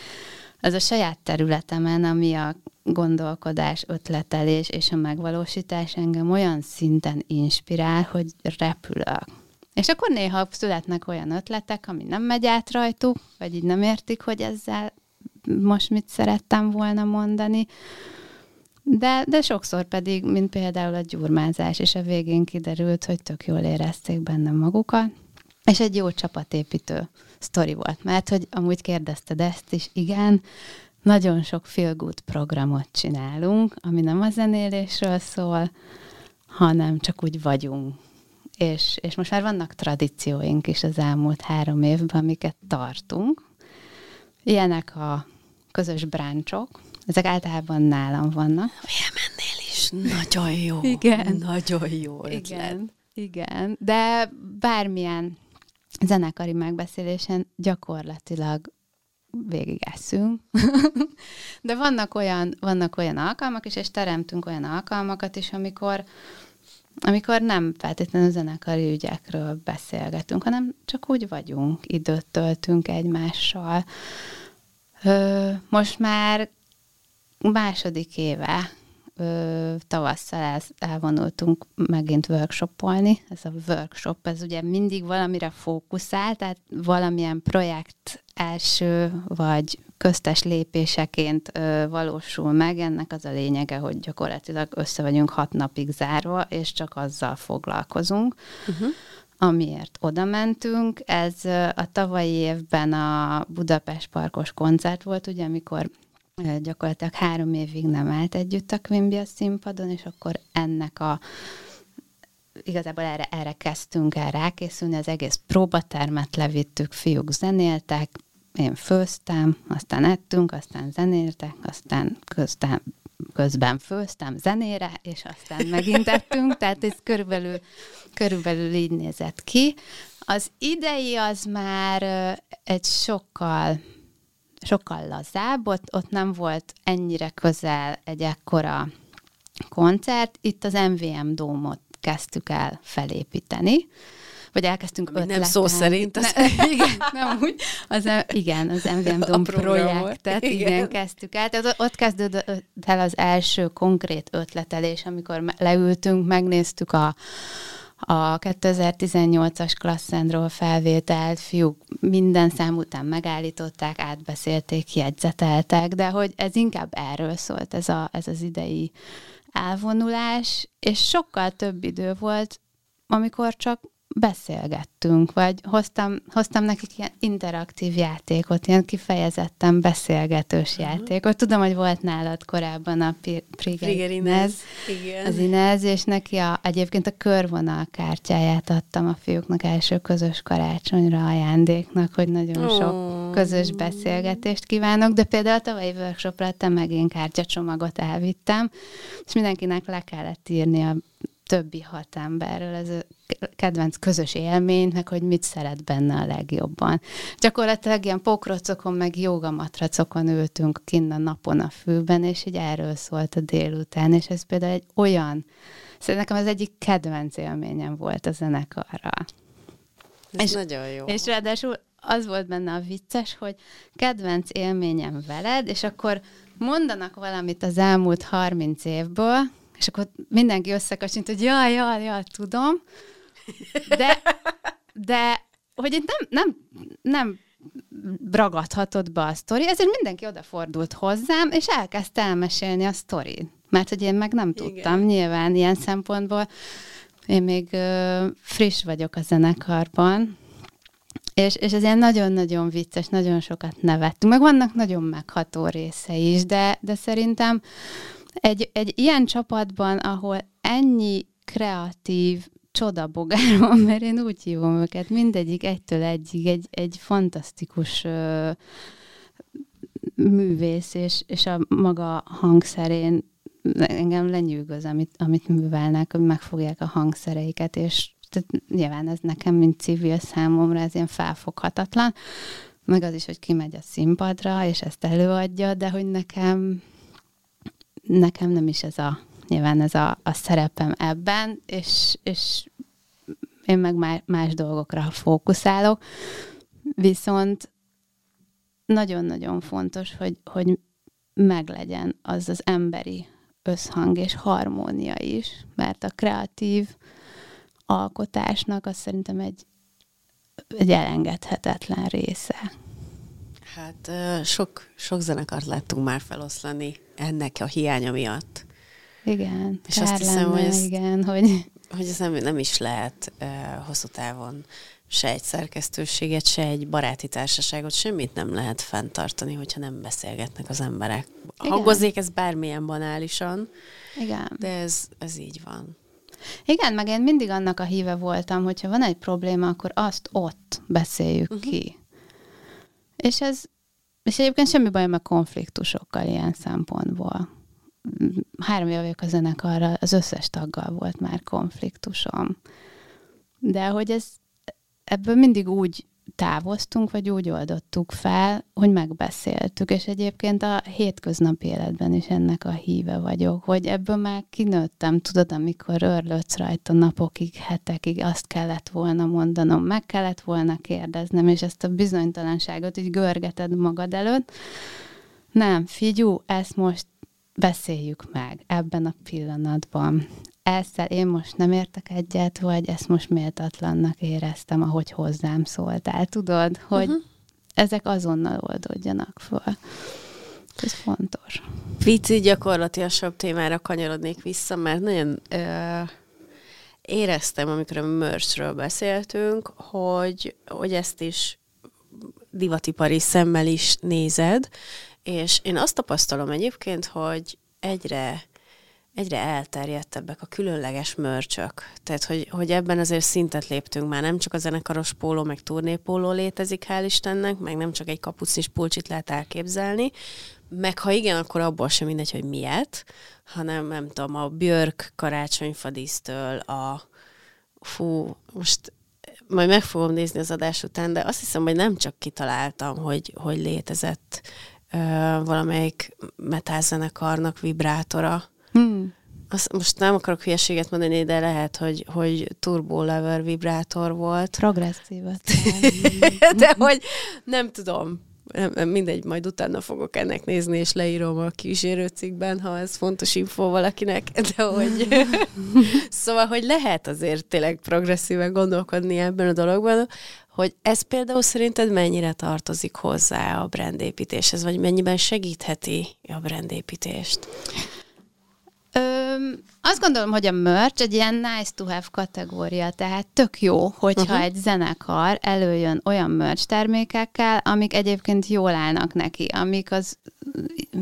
az a saját területemen, ami a gondolkodás, ötletelés és a megvalósítás engem olyan szinten inspirál, hogy repülök. És akkor néha születnek olyan ötletek, ami nem megy át rajtuk, vagy így nem értik, hogy ezzel most mit szerettem volna mondani. De, de sokszor pedig, mint például a gyurmázás, és a végén kiderült, hogy tök jól érezték benne magukat, és egy jó csapatépítő sztori volt, mert hogy amúgy kérdezted ezt is, igen, nagyon sok feel good programot csinálunk, ami nem a zenélésről szól, hanem csak úgy vagyunk. és, és most már vannak tradícióink is az elmúlt három évben, amiket tartunk. Ilyenek a közös bráncsok, ezek általában nálam vannak. Vélmennél is nagyon jó. Igen. Nagyon jó ötlet. Igen, igen, de bármilyen zenekari megbeszélésen gyakorlatilag eszünk. De vannak olyan, vannak olyan alkalmak is, és teremtünk olyan alkalmakat is, amikor, amikor nem feltétlenül zenekari ügyekről beszélgetünk, hanem csak úgy vagyunk, időt töltünk egymással. Most már második éve tavasszal el, elvonultunk megint workshopolni. Ez a workshop, ez ugye mindig valamire fókuszál, tehát valamilyen projekt első vagy köztes lépéseként valósul meg. Ennek az a lényege, hogy gyakorlatilag össze vagyunk hat napig zárva, és csak azzal foglalkozunk. Uh-huh amiért oda mentünk. Ez a tavalyi évben a Budapest Parkos koncert volt, ugye, amikor gyakorlatilag három évig nem állt együtt a Quimby a színpadon, és akkor ennek a igazából erre, erre kezdtünk el rákészülni, az egész próbatermet levittük, fiúk zenéltek, én főztem, aztán ettünk, aztán zenéltek, aztán köztem, közben főztem zenére, és aztán megint ettünk, tehát ez körülbelül, körülbelül így nézett ki. Az idei az már egy sokkal sokkal lazább, ott, ott nem volt ennyire közel egy ekkora koncert. Itt az MVM Dómot kezdtük el felépíteni, vagy elkezdtünk Ami Nem szó szerint. Ne, igen, nem úgy. Az, igen, az MVM Dóm projektet, igen. igen, kezdtük el. Tehát ott kezdődött el az első konkrét ötletelés, amikor leültünk, megnéztük a, a 2018-as klasszendról felvételt fiúk minden szám után megállították, átbeszélték, jegyzeteltek, de hogy ez inkább erről szólt, ez, a, ez az idei elvonulás, és sokkal több idő volt, amikor csak beszélgettünk, vagy hoztam, hoztam nekik ilyen interaktív játékot, ilyen kifejezetten beszélgetős uh-huh. játékot. Tudom, hogy volt nálad korábban a Priger Inez, az Inez, és neki a, egyébként a körvonal kártyáját adtam a fiúknak első közös karácsonyra ajándéknak, hogy nagyon oh. sok közös beszélgetést kívánok, de például a tavalyi workshopra te megint kártyacsomagot elvittem, és mindenkinek le kellett írni a többi hat emberről, ez a kedvenc közös élménynek, hogy mit szeret benne a legjobban. Gyakorlatilag ilyen pokrocokon, meg jogamatracokon ültünk kinn a napon a fűben, és így erről szólt a délután, és ez például egy olyan, szerintem nekem az egyik kedvenc élményem volt a zenekarra. Ez és, nagyon jó. És ráadásul az volt benne a vicces, hogy kedvenc élményem veled, és akkor mondanak valamit az elmúlt 30 évből, és akkor mindenki összekacsint, hogy jaj, jaj, jaj, tudom, de, de hogy itt nem, nem, nem ragadhatott be a sztori, ezért mindenki odafordult hozzám, és elkezdte elmesélni a sztorit. Mert hogy én meg nem tudtam, Igen. nyilván ilyen szempontból. Én még ö, friss vagyok a zenekarban, és, és ez ilyen nagyon-nagyon vicces, nagyon sokat nevettünk. Meg vannak nagyon megható részei is, de, de szerintem egy, egy ilyen csapatban, ahol ennyi kreatív, csodabogár van, mert én úgy hívom őket, mindegyik egytől egyig egy, egy fantasztikus ö, művész, és, és a maga hangszerén engem lenyűgöz, amit, amit művelnek, hogy megfogják a hangszereiket, és tehát nyilván ez nekem, mint civil számomra, ez ilyen felfoghatatlan, meg az is, hogy kimegy a színpadra, és ezt előadja, de hogy nekem nekem nem is ez a, nyilván ez a, a szerepem ebben, és, és én meg más dolgokra fókuszálok, viszont nagyon-nagyon fontos, hogy, hogy meglegyen az az emberi összhang és harmónia is, mert a kreatív alkotásnak az szerintem egy, egy elengedhetetlen része. Hát sok, sok zenekart láttunk már feloszlani ennek a hiánya miatt. Igen. És azt hiszem, lenne, hogy ez, igen, hogy... hogy ez nem, nem is lehet uh, hosszú távon se egy szerkesztőséget, se egy baráti társaságot, semmit nem lehet fenntartani, hogyha nem beszélgetnek az emberek. Igen. Hangozzék ez bármilyen banálisan, Igen. de ez, ez így van. Igen, meg én mindig annak a híve voltam, hogyha van egy probléma, akkor azt ott beszéljük uh-huh. ki. És ez, és egyébként semmi bajom a konfliktusokkal ilyen szempontból. Három éve vagyok a zenekarra, az összes taggal volt már konfliktusom. De hogy ez ebből mindig úgy távoztunk, vagy úgy oldottuk fel, hogy megbeszéltük, és egyébként a hétköznapi életben is ennek a híve vagyok, hogy ebből már kinőttem, tudod, amikor örlődsz rajta napokig, hetekig, azt kellett volna mondanom, meg kellett volna kérdeznem, és ezt a bizonytalanságot így görgeted magad előtt. Nem, figyú, ezt most beszéljük meg ebben a pillanatban ezzel én most nem értek egyet, vagy ezt most méltatlannak éreztem, ahogy hozzám szóltál. Tudod, hogy uh-huh. ezek azonnal oldódjanak fel. Ez fontos. Pici gyakorlatilasabb témára kanyarodnék vissza, mert nagyon ö, éreztem, amikor a merchről beszéltünk, hogy, hogy ezt is divatipari szemmel is nézed, és én azt tapasztalom egyébként, hogy egyre egyre elterjedtebbek a különleges mörcsök. Tehát, hogy, hogy ebben azért szintet léptünk már. Nem csak a zenekaros póló, meg turnépóló létezik, hál' Istennek, meg nem csak egy kapucnis pulcsit lehet elképzelni, meg ha igen, akkor abból sem mindegy, hogy miért, hanem nem tudom, a Björk karácsonyfadísztől, a fú, most majd meg fogom nézni az adás után, de azt hiszem, hogy nem csak kitaláltam, hogy, hogy létezett ö, valamelyik metálzenekarnak vibrátora, Hmm. Azt most nem akarok hülyeséget mondani, de lehet, hogy, hogy turbo lever vibrátor volt. Progresszívat. de hogy nem tudom, nem, mindegy, majd utána fogok ennek nézni, és leírom a kísérőcikkben, ha ez fontos info valakinek, de hogy szóval, hogy lehet azért tényleg progresszíven gondolkodni ebben a dologban, hogy ez például szerinted mennyire tartozik hozzá a brandépítéshez, vagy mennyiben segítheti a brandépítést? Azt gondolom, hogy a merch egy ilyen nice to have kategória, tehát tök jó, hogyha uh-huh. egy zenekar előjön olyan merch termékekkel, amik egyébként jól állnak neki, amik az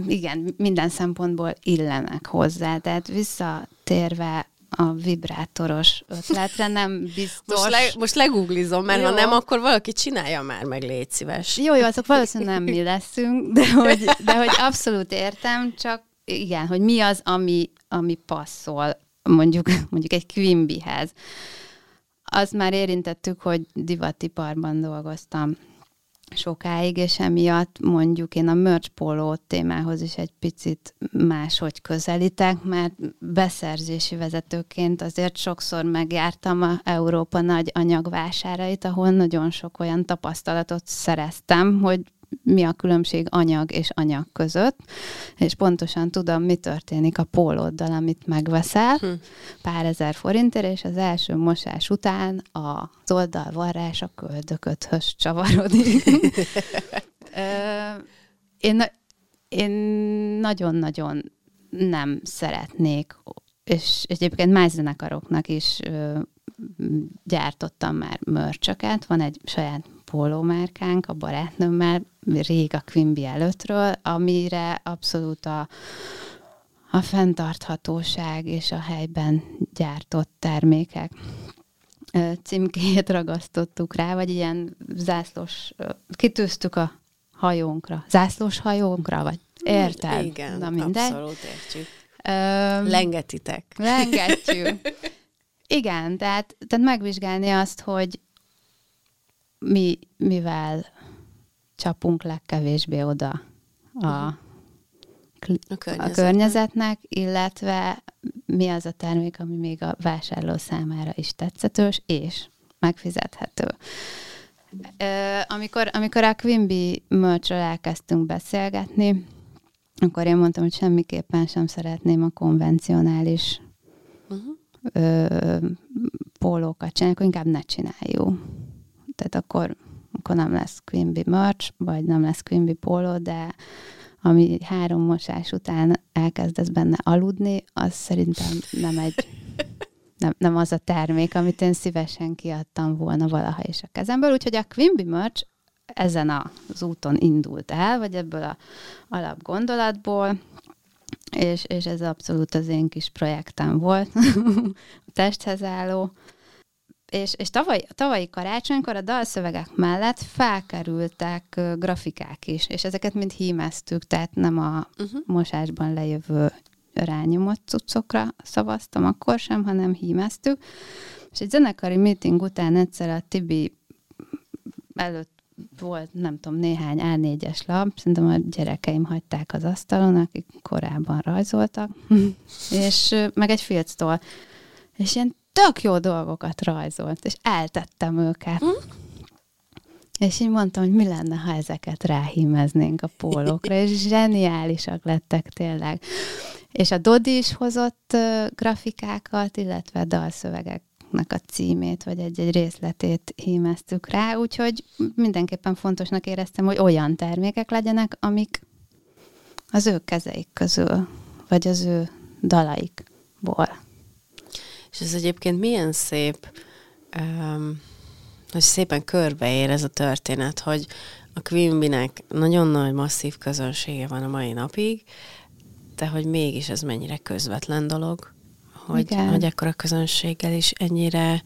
igen, minden szempontból illenek hozzá. Tehát visszatérve a vibrátoros ötletre, nem biztos. Most, le, most legooglizom, mert jó. ha nem, akkor valaki csinálja már meg, légy szíves. Jó, jó, azok valószínűleg nem mi leszünk, de hogy, de hogy abszolút értem, csak igen, hogy mi az, ami, ami passzol mondjuk, mondjuk egy Quimbyhez. Azt már érintettük, hogy divatiparban dolgoztam sokáig, és emiatt mondjuk én a merch polo témához is egy picit máshogy közelítek, mert beszerzési vezetőként azért sokszor megjártam a Európa nagy anyagvásárait, ahol nagyon sok olyan tapasztalatot szereztem, hogy mi a különbség anyag és anyag között, és pontosan tudom, mi történik a pólóddal, amit megveszel, hm. pár ezer forintért, és az első mosás után az oldalvarrás a köldököthöz csavarodik. én, én nagyon-nagyon nem szeretnék, és egyébként más zenekaroknak is gyártottam már mörcsöket, van egy saját pólómárkánk a barátnőmmel, rég a Quimby előttről, amire abszolút a, a fenntarthatóság és a helyben gyártott termékek címkét ragasztottuk rá, vagy ilyen zászlós, kitűztük a hajónkra, zászlós hajónkra, vagy érted? Igen, Na, mindegy. abszolút értjük. Um, Lengetitek. Lengetjük. Igen, tehát, tehát megvizsgálni azt, hogy mi, mivel csapunk legkevésbé oda a, uh-huh. a, környezetnek. a környezetnek, illetve mi az a termék, ami még a vásárló számára is tetszetős, és megfizethető. Amikor, amikor a Quimby merchről elkezdtünk beszélgetni, akkor én mondtam, hogy semmiképpen sem szeretném a konvencionális uh-huh. ö, pólókat csinálni, akkor inkább ne csináljuk tehát akkor, akkor nem lesz Quimby merch, vagy nem lesz Quimby póló, de ami három mosás után elkezdesz benne aludni, az szerintem nem egy nem, nem az a termék, amit én szívesen kiadtam volna valaha is a kezemből. Úgyhogy a Quimby merch ezen az úton indult el, vagy ebből a alapgondolatból, és, és ez abszolút az én kis projektem volt, a testhez álló. És, és tavaly, tavalyi karácsonykor a dalszövegek mellett felkerültek grafikák is, és ezeket mind hímeztük, tehát nem a uh-huh. mosásban lejövő rányomott cuccokra szavaztam akkor sem, hanem hímeztük. És egy zenekari meeting után egyszer a Tibi előtt volt, nem tudom, néhány A4-es lap, szerintem a gyerekeim hagyták az asztalon, akik korábban rajzoltak, és meg egy filctól. És ilyen tök jó dolgokat rajzolt, és eltettem őket. Hm? És én mondtam, hogy mi lenne, ha ezeket ráhímeznénk a pólókra, és zseniálisak lettek tényleg. És a Dodi is hozott uh, grafikákat, illetve dalszövegeknek a címét, vagy egy-egy részletét hímeztük rá, úgyhogy mindenképpen fontosnak éreztem, hogy olyan termékek legyenek, amik az ő kezeik közül, vagy az ő dalaikból. És ez egyébként milyen szép, um, hogy szépen körbeér ez a történet, hogy a Quimby-nek nagyon nagy, masszív közönsége van a mai napig, de hogy mégis ez mennyire közvetlen dolog, hogy, Igen. hogy ekkora közönséggel is ennyire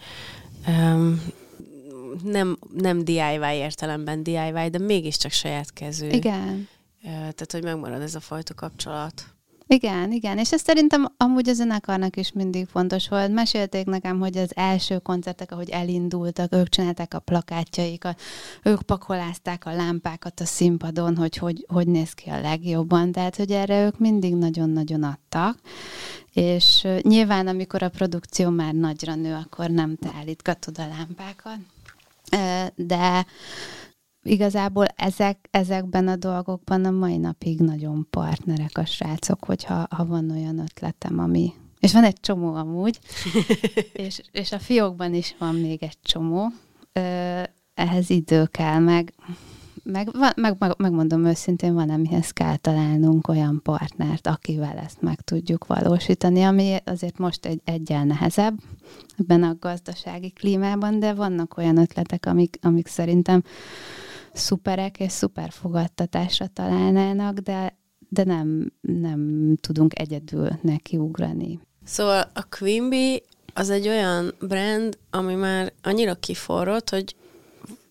um, nem, nem DIY értelemben DIY, de mégiscsak saját kezű. Igen. Tehát, hogy megmarad ez a fajta kapcsolat. Igen, igen, és ez szerintem amúgy a zenekarnak is mindig fontos volt. Mesélték nekem, hogy az első koncertek, ahogy elindultak, ők csinálták a plakátjaikat, ők pakolázták a lámpákat a színpadon, hogy hogy, hogy néz ki a legjobban, tehát hogy erre ők mindig nagyon-nagyon adtak. És nyilván, amikor a produkció már nagyra nő, akkor nem te állítgatod a lámpákat. De igazából ezek, ezekben a dolgokban a mai napig nagyon partnerek a srácok, hogyha ha van olyan ötletem, ami... És van egy csomó amúgy, és, és a fiókban is van még egy csomó. Ö, ehhez idő kell, meg, meg, meg, meg, megmondom őszintén, van, amihez kell találnunk olyan partnert, akivel ezt meg tudjuk valósítani, ami azért most egy egyel nehezebb ebben a gazdasági klímában, de vannak olyan ötletek, amik, amik szerintem szuperek és szuper fogadtatásra találnának, de, de nem, nem tudunk egyedül nekiugrani. Szóval a Quimby az egy olyan brand, ami már annyira kiforrott, hogy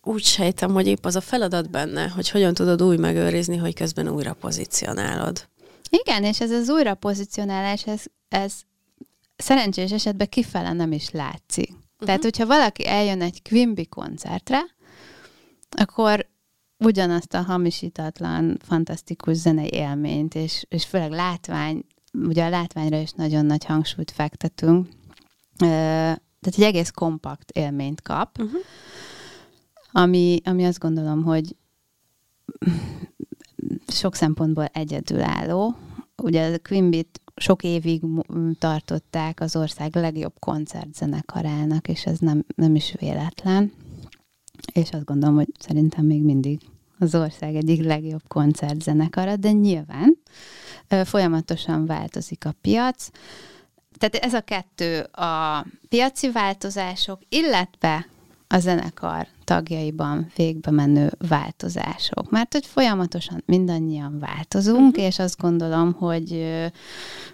úgy sejtem, hogy épp az a feladat benne, hogy hogyan tudod új megőrizni, hogy közben újra pozícionálod. Igen, és ez az újra pozícionálás, ez, ez szerencsés esetben kifele nem is látszik. Uh-huh. Tehát, hogyha valaki eljön egy Quimby koncertre, akkor ugyanazt a hamisítatlan, fantasztikus zenei élményt, és, és főleg látvány, ugye a látványra is nagyon nagy hangsúlyt fektetünk, tehát egy egész kompakt élményt kap, uh-huh. ami, ami azt gondolom, hogy sok szempontból egyedülálló. Ugye a Quimbit sok évig tartották az ország legjobb koncertzenekarának, és ez nem, nem is véletlen és azt gondolom, hogy szerintem még mindig az ország egyik legjobb koncertzenekara, de nyilván folyamatosan változik a piac. Tehát ez a kettő, a piaci változások, illetve a zenekar tagjaiban végbe menő változások. Mert hogy folyamatosan mindannyian változunk, uh-huh. és azt gondolom, hogy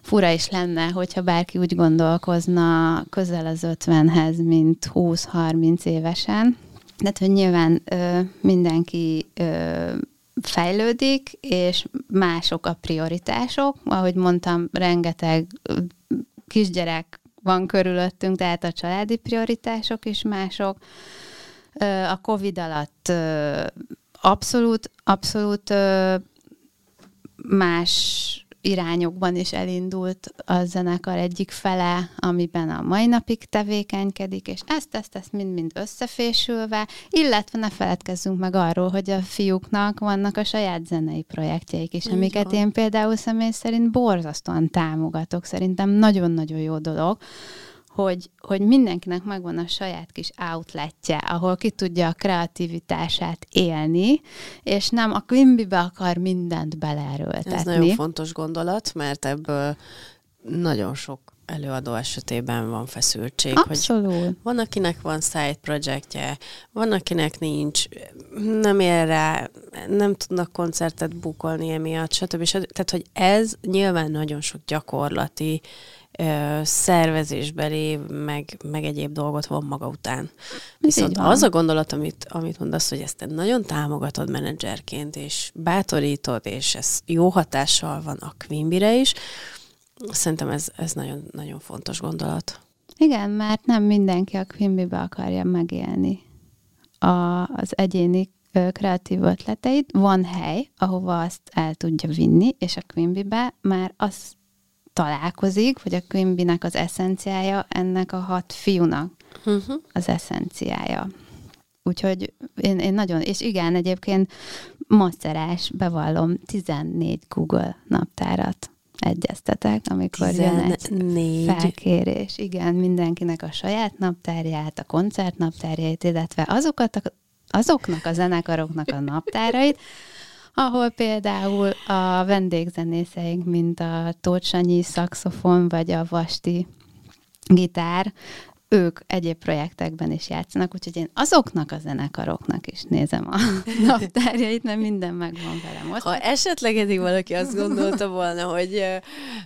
fura is lenne, hogyha bárki úgy gondolkozna közel az 50-hez, mint 20-30 évesen, tehát, hogy nyilván ö, mindenki ö, fejlődik, és mások a prioritások. Ahogy mondtam, rengeteg kisgyerek van körülöttünk, tehát a családi prioritások is mások. A COVID alatt abszolút, abszolút más irányokban is elindult a zenekar egyik fele, amiben a mai napig tevékenykedik, és ezt, ezt, ezt mind-mind összefésülve, illetve ne feledkezzünk meg arról, hogy a fiúknak vannak a saját zenei projektjeik is, amiket én például személy szerint borzasztóan támogatok. Szerintem nagyon-nagyon jó dolog, hogy, hogy mindenkinek megvan a saját kis outletje, ahol ki tudja a kreativitását élni, és nem a Quimby-be akar mindent beleerőltetni. Ez nagyon fontos gondolat, mert ebből nagyon sok előadó esetében van feszültség. Abszolút. Hogy van, akinek van side projektje, van, akinek nincs, nem ér rá, nem tudnak koncertet bukolni emiatt, stb. stb. Tehát, hogy ez nyilván nagyon sok gyakorlati szervezésbeli, meg, meg egyéb dolgot von maga után. Viszont az a gondolat, amit, amit mondasz, hogy ezt te nagyon támogatod menedzserként, és bátorítod, és ez jó hatással van a Quimby-re is, szerintem ez, ez nagyon, nagyon fontos gondolat. Igen, mert nem mindenki a Quimby-be akarja megélni a, az egyéni kreatív ötleteit. Van hely, ahova azt el tudja vinni, és a Quimby-be már az találkozik, vagy a Quimby-nek az eszenciája ennek a hat fiúnak uh-huh. az eszenciája. Úgyhogy én, én nagyon, és igen, egyébként macerás, bevallom, 14 Google naptárat egyeztetek, amikor 14. jön egy felkérés. Igen, mindenkinek a saját naptárját, a koncert naptárjait, illetve azokat a, azoknak a zenekaroknak a naptárait, ahol például a vendégzenészeink, mint a Tóth Sanyi szaxofon, vagy a Vasti gitár, ők egyéb projektekben is játszanak, úgyhogy én azoknak a zenekaroknak is nézem a naptárjait, mert minden megvan velem. Ha esetleg eddig valaki azt gondolta volna, hogy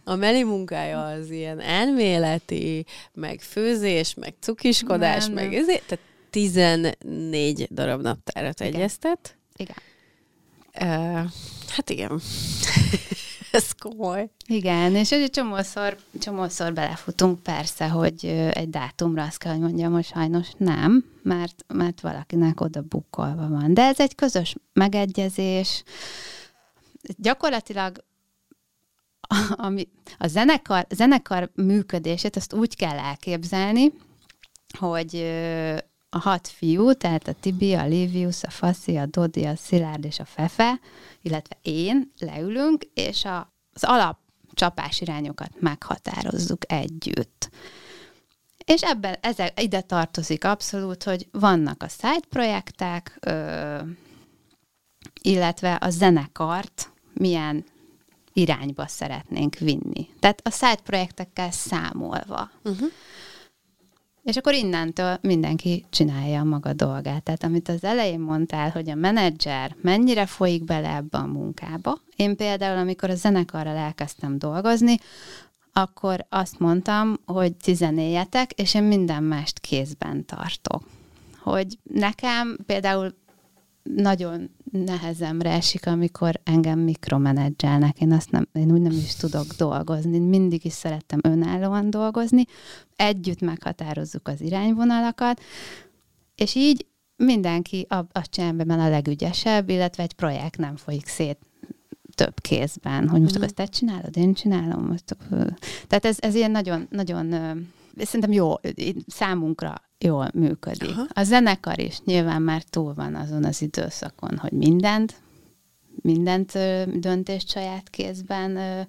a Meli munkája az ilyen elméleti, meg főzés, meg cukiskodás, nem, meg ezért, tehát 14 darab naptárat Igen. egyeztet. Igen. Hát igen. Ez komoly. Igen, és egy csomószor, csomószor belefutunk persze, hogy egy dátumra azt kell, hogy mondjam, hogy sajnos nem, mert, mert valakinek oda bukkolva van. De ez egy közös megegyezés. Gyakorlatilag ami, a zenekar, zenekar működését azt úgy kell elképzelni, hogy a hat fiú, tehát a Tibi, a Livius, a Faszi, a Dodi, a Szilárd és a Fefe, illetve én leülünk, és a, az alap csapás irányokat meghatározzuk együtt. És ebben ezek, ide tartozik abszolút, hogy vannak a side projektek, ö, illetve a zenekart milyen irányba szeretnénk vinni. Tehát a side projektekkel számolva. Uh-huh. És akkor innentől mindenki csinálja a maga dolgát. Tehát amit az elején mondtál, hogy a menedzser mennyire folyik bele ebbe a munkába. Én például, amikor a zenekarral elkezdtem dolgozni, akkor azt mondtam, hogy tizenéljetek, és én minden mást kézben tartok. Hogy nekem például nagyon nehezemre esik, amikor engem mikromenedzselnek. Én, azt nem, én úgy nem is tudok dolgozni. Mindig is szerettem önállóan dolgozni. Együtt meghatározzuk az irányvonalakat, és így mindenki azt csinálja be a legügyesebb, illetve egy projekt nem folyik szét több kézben, hogy most mm. akkor ezt te csinálod, én csinálom. Most, tehát ez, ez ilyen nagyon, nagyon szerintem jó, számunkra jól működik. Aha. A zenekar is nyilván már túl van azon az időszakon, hogy mindent, mindent döntést saját kézben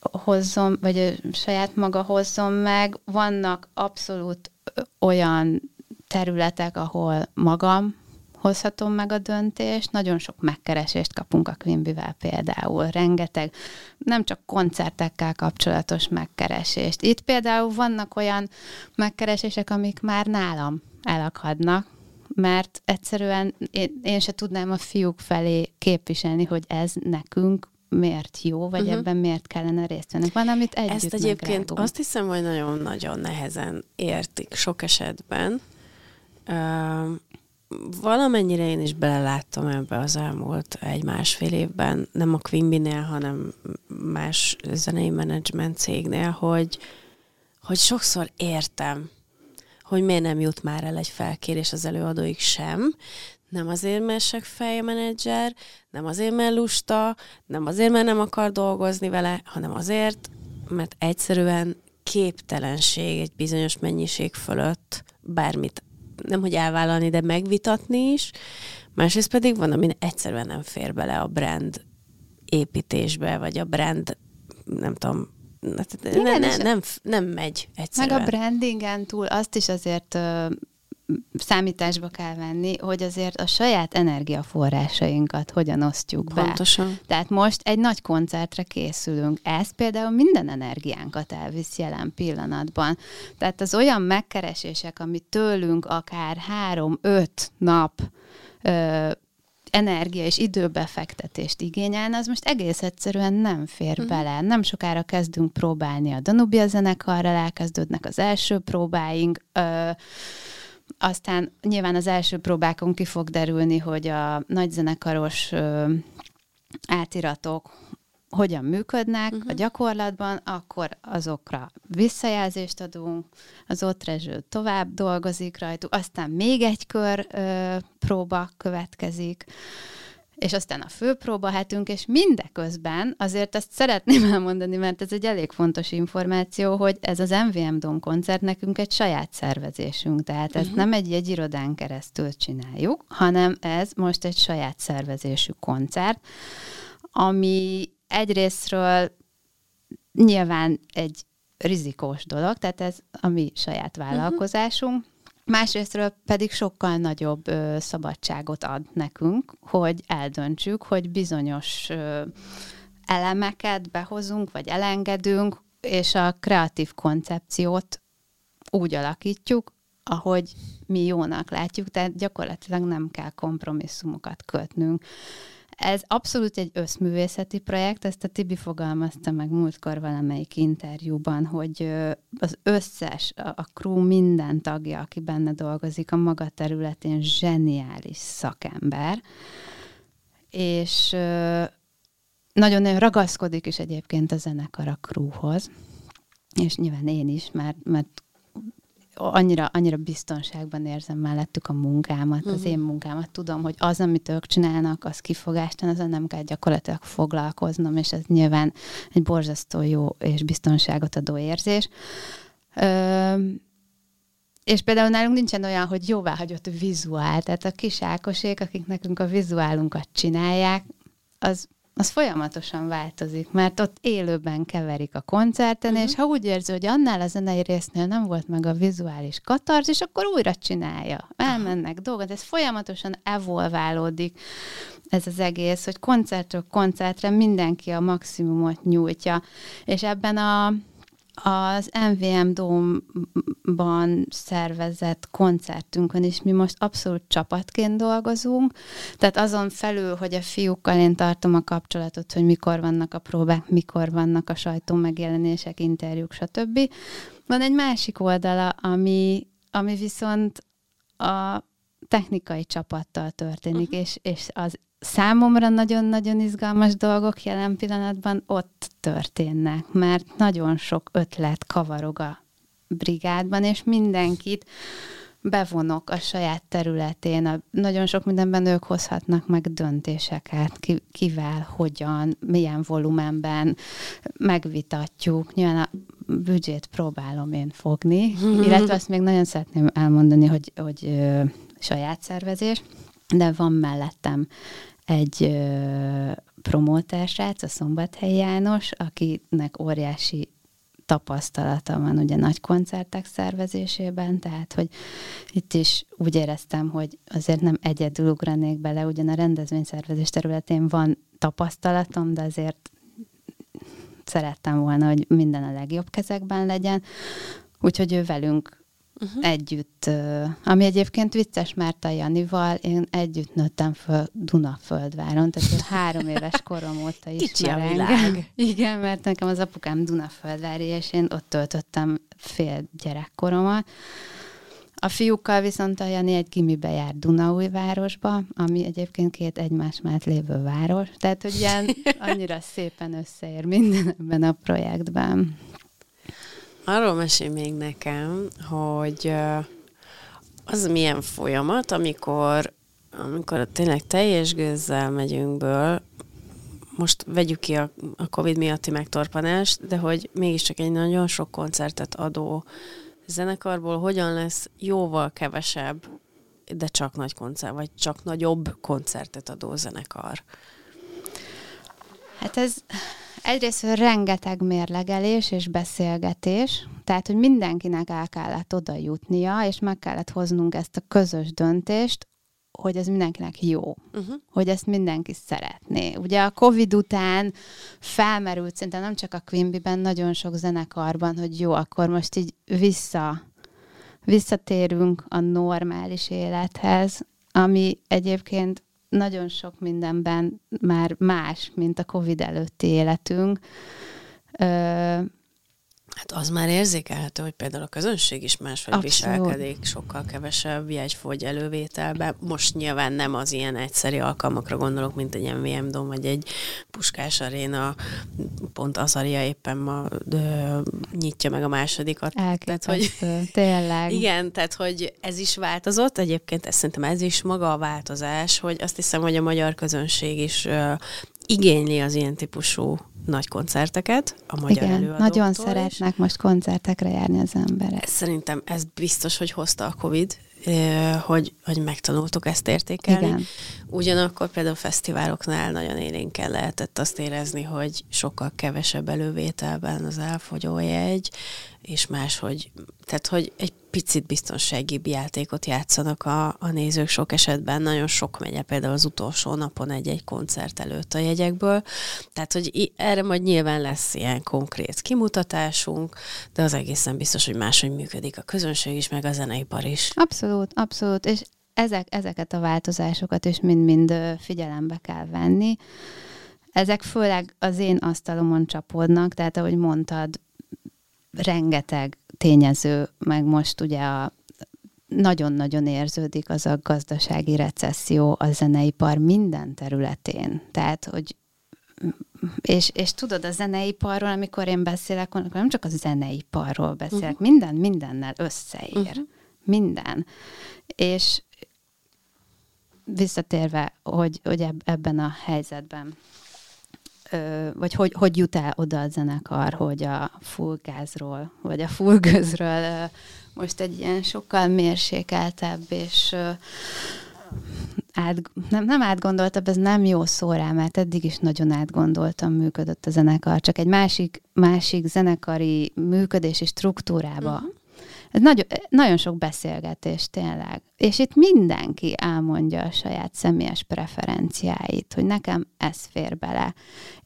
hozzon, vagy saját maga hozzon meg. Vannak abszolút olyan területek, ahol magam hozhatom meg a döntést. Nagyon sok megkeresést kapunk a Quimbyvel például, rengeteg, nem csak koncertekkel kapcsolatos megkeresést. Itt például vannak olyan megkeresések, amik már nálam elakadnak, mert egyszerűen én, én se tudnám a fiúk felé képviselni, hogy ez nekünk miért jó, vagy uh-huh. ebben miért kellene részt venni. Van, amit együtt Ezt egyébként megrádunk. azt hiszem, hogy nagyon-nagyon nehezen értik sok esetben valamennyire én is beleláttam ebbe az elmúlt egy-másfél évben, nem a Quimby-nél, hanem más zenei menedzsment cégnél, hogy, hogy sokszor értem, hogy miért nem jut már el egy felkérés az előadóig sem, nem azért, mert se fejmenedzser, nem azért, mert lusta, nem azért, mert nem akar dolgozni vele, hanem azért, mert egyszerűen képtelenség egy bizonyos mennyiség fölött bármit nem hogy elvállalni, de megvitatni is. Másrészt pedig van, ami egyszerűen nem fér bele a brand építésbe, vagy a brand, nem tudom, hát ne, ne, nem, nem megy egyszerűen. Meg a brandingen túl azt is azért számításba kell venni, hogy azért a saját energiaforrásainkat hogyan osztjuk be. Pontosan. Tehát most egy nagy koncertre készülünk. Ez például minden energiánkat elvisz jelen pillanatban. Tehát az olyan megkeresések, amit tőlünk akár három-öt nap ö, energia és időbefektetést igényelne, az most egész egyszerűen nem fér uh-huh. bele. Nem sokára kezdünk próbálni a Danubia zenekarral, elkezdődnek az első próbáink, ö, aztán nyilván az első próbákon ki fog derülni, hogy a nagyzenekaros ö, átiratok hogyan működnek uh-huh. a gyakorlatban, akkor azokra visszajelzést adunk, az ott rezső tovább dolgozik rajtuk, aztán még egy kör ö, próba következik, és aztán a főpróba hetünk, és mindeközben azért ezt szeretném elmondani, mert ez egy elég fontos információ, hogy ez az MVM Dom koncert nekünk egy saját szervezésünk, tehát ezt uh-huh. nem egy jegyirodán keresztül csináljuk, hanem ez most egy saját szervezésű koncert, ami egyrésztről nyilván egy rizikós dolog, tehát ez a mi saját mhm. vállalkozásunk, uh-huh. Másrésztről pedig sokkal nagyobb ö, szabadságot ad nekünk, hogy eldöntsük, hogy bizonyos ö, elemeket behozunk, vagy elengedünk, és a kreatív koncepciót úgy alakítjuk, ahogy mi jónak látjuk, tehát gyakorlatilag nem kell kompromisszumokat kötnünk. Ez abszolút egy összművészeti projekt, ezt a Tibi fogalmazta meg múltkor valamelyik interjúban, hogy az összes, a crew minden tagja, aki benne dolgozik, a maga területén zseniális szakember, és nagyon-nagyon ragaszkodik is egyébként a zenekar a crewhoz, és nyilván én is, mert, mert annyira, annyira biztonságban érzem mellettük a munkámat, uh-huh. az mhm. én munkámat. Tudom, hogy az, amit ők csinálnak, az kifogástalan, azon nem kell gyakorlatilag foglalkoznom, és ez nyilván egy borzasztó jó és biztonságot adó érzés. Ö, és például nálunk nincsen olyan, hogy jóvá hagyott vizuál, tehát a kis Ákosék, akik nekünk a vizuálunkat csinálják, az az folyamatosan változik, mert ott élőben keverik a koncerten, uh-huh. és ha úgy érzi, hogy annál a zenei résznél nem volt meg a vizuális katarz, és akkor újra csinálja. Elmennek dolgok, ez folyamatosan evolválódik ez az egész, hogy koncertről koncertre mindenki a maximumot nyújtja, és ebben a az MVM Dome-ban szervezett koncertünkön is mi most abszolút csapatként dolgozunk, tehát azon felül, hogy a fiúkkal én tartom a kapcsolatot, hogy mikor vannak a próbák, mikor vannak a sajtó megjelenések, interjúk, stb. Van egy másik oldala, ami, ami viszont a technikai csapattal történik, uh-huh. és, és az számomra nagyon-nagyon izgalmas dolgok jelen pillanatban ott történnek, mert nagyon sok ötlet kavarog a brigádban, és mindenkit bevonok a saját területén. A, nagyon sok mindenben ők hozhatnak meg döntéseket, ki, kivel, hogyan, milyen volumenben megvitatjuk. Nyilván a büdzsét próbálom én fogni, illetve azt még nagyon szeretném elmondani, hogy, hogy ö, saját szervezés, de van mellettem egy ö, promótársrác, a Szombathelyi János, akinek óriási tapasztalata van ugye nagy koncertek szervezésében, tehát hogy itt is úgy éreztem, hogy azért nem egyedül ugranék bele, ugyan a rendezvényszervezés területén van tapasztalatom, de azért szerettem volna, hogy minden a legjobb kezekben legyen, úgyhogy ő velünk uh-huh. együtt, ami egyébként vicces, mert a Janival én együtt nőttem föl Dunaföldváron, tehát én három éves korom óta is a világ. Igen, mert nekem az apukám Dunaföldvári, és én ott töltöttem fél gyerekkoromat. A fiúkkal viszont a Jani egy gimibe jár Dunaújvárosba, ami egyébként két egymás mellett lévő város. Tehát, hogy ilyen annyira szépen összeér minden ebben a projektben. Arról mesél még nekem, hogy az milyen folyamat, amikor, amikor tényleg teljes gőzzel megyünk ből, most vegyük ki a, a Covid miatti megtorpanást, de hogy mégiscsak egy nagyon sok koncertet adó zenekarból hogyan lesz jóval kevesebb, de csak nagy koncert, vagy csak nagyobb koncertet adó zenekar. Hát ez Egyrészt rengeteg mérlegelés és beszélgetés, tehát, hogy mindenkinek el kellett oda jutnia, és meg kellett hoznunk ezt a közös döntést, hogy ez mindenkinek jó, uh-huh. hogy ezt mindenki szeretné. Ugye a Covid után felmerült, szerintem nem csak a Quimby-ben, nagyon sok zenekarban, hogy jó, akkor most így vissza, visszatérünk a normális élethez, ami egyébként nagyon sok mindenben már más, mint a Covid előtti életünk. Ö, Hát az már érzékelhető, hogy például a közönség is máshogy Abszolút. viselkedik, sokkal kevesebb jegyfogy elővételbe. Most nyilván nem az ilyen egyszeri alkalmakra gondolok, mint egy MVM Dom, vagy egy Puskás Aréna, pont Azaria éppen ma de, nyitja meg a másodikat. Elképesztő, tehát, hogy, tényleg. Igen, tehát hogy ez is változott, egyébként ez szerintem ez is maga a változás, hogy azt hiszem, hogy a magyar közönség is igényli az ilyen típusú nagy koncerteket a magyar Igen, nagyon szeretnek most koncertekre járni az emberek. Szerintem ez biztos, hogy hozta a Covid, hogy, hogy megtanultuk ezt értékelni. Igen. Ugyanakkor például fesztiváloknál nagyon élénken lehetett azt érezni, hogy sokkal kevesebb elővételben az elfogyójegy, és máshogy, tehát hogy egy picit biztonságibb játékot játszanak a, a nézők sok esetben. Nagyon sok megye például az utolsó napon egy-egy koncert előtt a jegyekből. Tehát, hogy erre majd nyilván lesz ilyen konkrét kimutatásunk, de az egészen biztos, hogy máshogy működik a közönség is, meg a zeneipar is. Abszolút, abszolút. És ezek, ezeket a változásokat is mind-mind figyelembe kell venni. Ezek főleg az én asztalomon csapódnak, tehát ahogy mondtad, rengeteg tényező, meg most ugye a nagyon-nagyon érződik az a gazdasági recesszió a zeneipar minden területén. Tehát, hogy és, és tudod, a zeneiparról, amikor én beszélek, akkor nem csak a zeneiparról beszélek, uh-huh. minden mindennel összeér. Uh-huh. Minden. És visszatérve, hogy, hogy ebben a helyzetben vagy hogy, hogy jut el oda a zenekar, hogy a fullgázról, vagy a fullgözről most egy ilyen sokkal mérsékeltebb és át, nem, nem átgondoltabb, ez nem jó szó rá, mert eddig is nagyon átgondoltam működött a zenekar, csak egy másik, másik zenekari működési struktúrába uh-huh. Ez nagyon, nagyon sok beszélgetés tényleg. És itt mindenki elmondja a saját személyes preferenciáit, hogy nekem ez fér bele.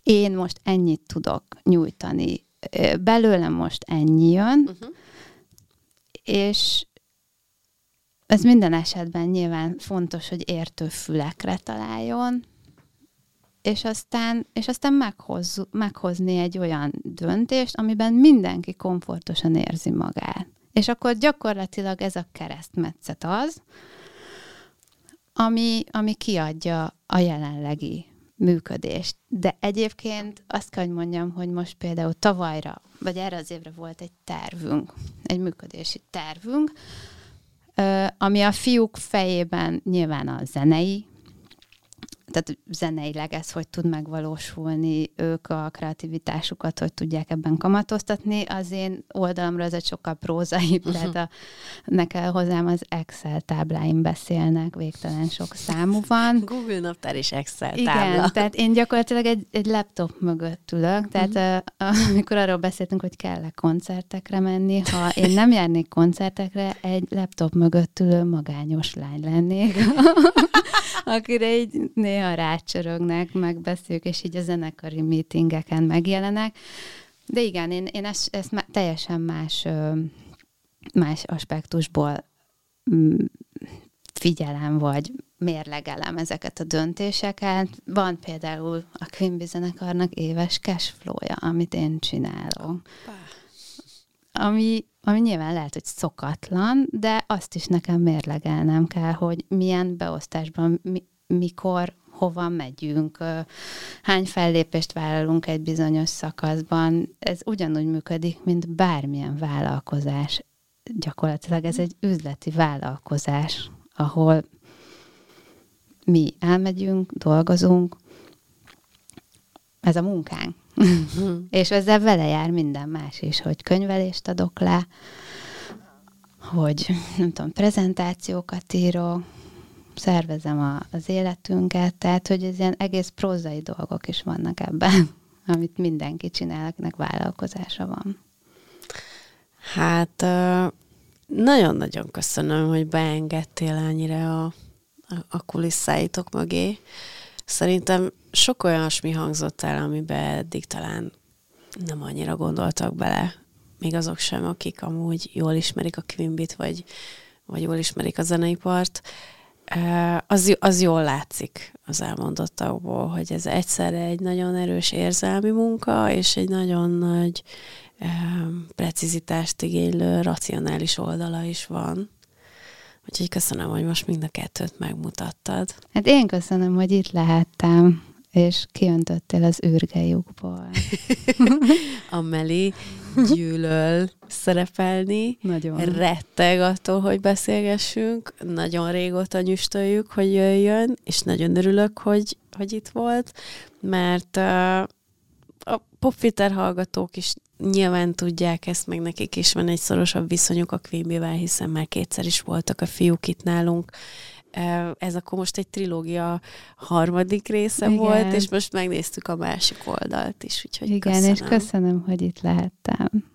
Én most ennyit tudok nyújtani. Belőlem most ennyi jön, uh-huh. és ez minden esetben nyilván fontos, hogy értő fülekre találjon, és aztán, és aztán meghoz, meghozni egy olyan döntést, amiben mindenki komfortosan érzi magát. És akkor gyakorlatilag ez a keresztmetszet az, ami, ami kiadja a jelenlegi működést. De egyébként azt kell, hogy mondjam, hogy most például tavalyra, vagy erre az évre volt egy tervünk, egy működési tervünk, ami a fiúk fejében nyilván a zenei tehát zeneileg ez hogy tud megvalósulni, ők a kreativitásukat hogy tudják ebben kamatoztatni. Az én oldalamra ez egy sokkal prózaibb, uh-huh. tehát a, nekem hozzám az Excel tábláim beszélnek, végtelen sok számú van. Google naptár is Excel tábla. Igen, tehát én gyakorlatilag egy, egy laptop mögött ülök, tehát uh-huh. amikor arról beszéltünk, hogy kell-e koncertekre menni, ha én nem járnék koncertekre, egy laptop mögött ülő magányos lány lennék, akire így néha rácsörögnek, megbeszéljük, és így a zenekari meetingeken megjelenek. De igen, én, én ezt, ezt teljesen más, más aspektusból mm, figyelem, vagy mérlegelem ezeket a döntéseket. Van például a Quimby zenekarnak éves cashflow-ja, amit én csinálok. Ami, ami nyilván lehet, hogy szokatlan, de azt is nekem mérlegelnem kell, hogy milyen beosztásban, mi, mikor, hova megyünk, hány fellépést vállalunk egy bizonyos szakaszban. Ez ugyanúgy működik, mint bármilyen vállalkozás. Gyakorlatilag ez egy üzleti vállalkozás, ahol mi elmegyünk, dolgozunk, ez a munkánk. és ezzel vele jár minden más is, hogy könyvelést adok le, hogy nem tudom, prezentációkat írok, szervezem a, az életünket, tehát hogy ez ilyen egész prózai dolgok is vannak ebben, amit mindenki csinál, akinek vállalkozása van. Hát nagyon-nagyon köszönöm, hogy beengedtél ennyire a, a kulisszáitok mögé. Szerintem sok olyasmi hangzott el, amiben eddig talán nem annyira gondoltak bele, még azok sem, akik amúgy jól ismerik a Quimbit, vagy, vagy jól ismerik a zeneipart. Az, az jól látszik az elmondottakból, hogy ez egyszerre egy nagyon erős érzelmi munka, és egy nagyon nagy precizitást igénylő, racionális oldala is van. Úgyhogy köszönöm, hogy most mind a kettőt megmutattad. Hát én köszönöm, hogy itt lehettem, és kiöntöttél az űrgejukból. a Meli gyűlöl szerepelni. Nagyon. Retteg attól, hogy beszélgessünk. Nagyon régóta nyüstöljük, hogy jöjjön, és nagyon örülök, hogy, hogy itt volt, mert a popfilter hallgatók is nyilván tudják ezt, meg nekik is van egy szorosabb viszonyuk a Quimbivel, hiszen már kétszer is voltak a fiúk itt nálunk. Ez akkor most egy trilógia harmadik része Igen. volt, és most megnéztük a másik oldalt is, úgyhogy Igen, köszönöm. és köszönöm, hogy itt lehettem.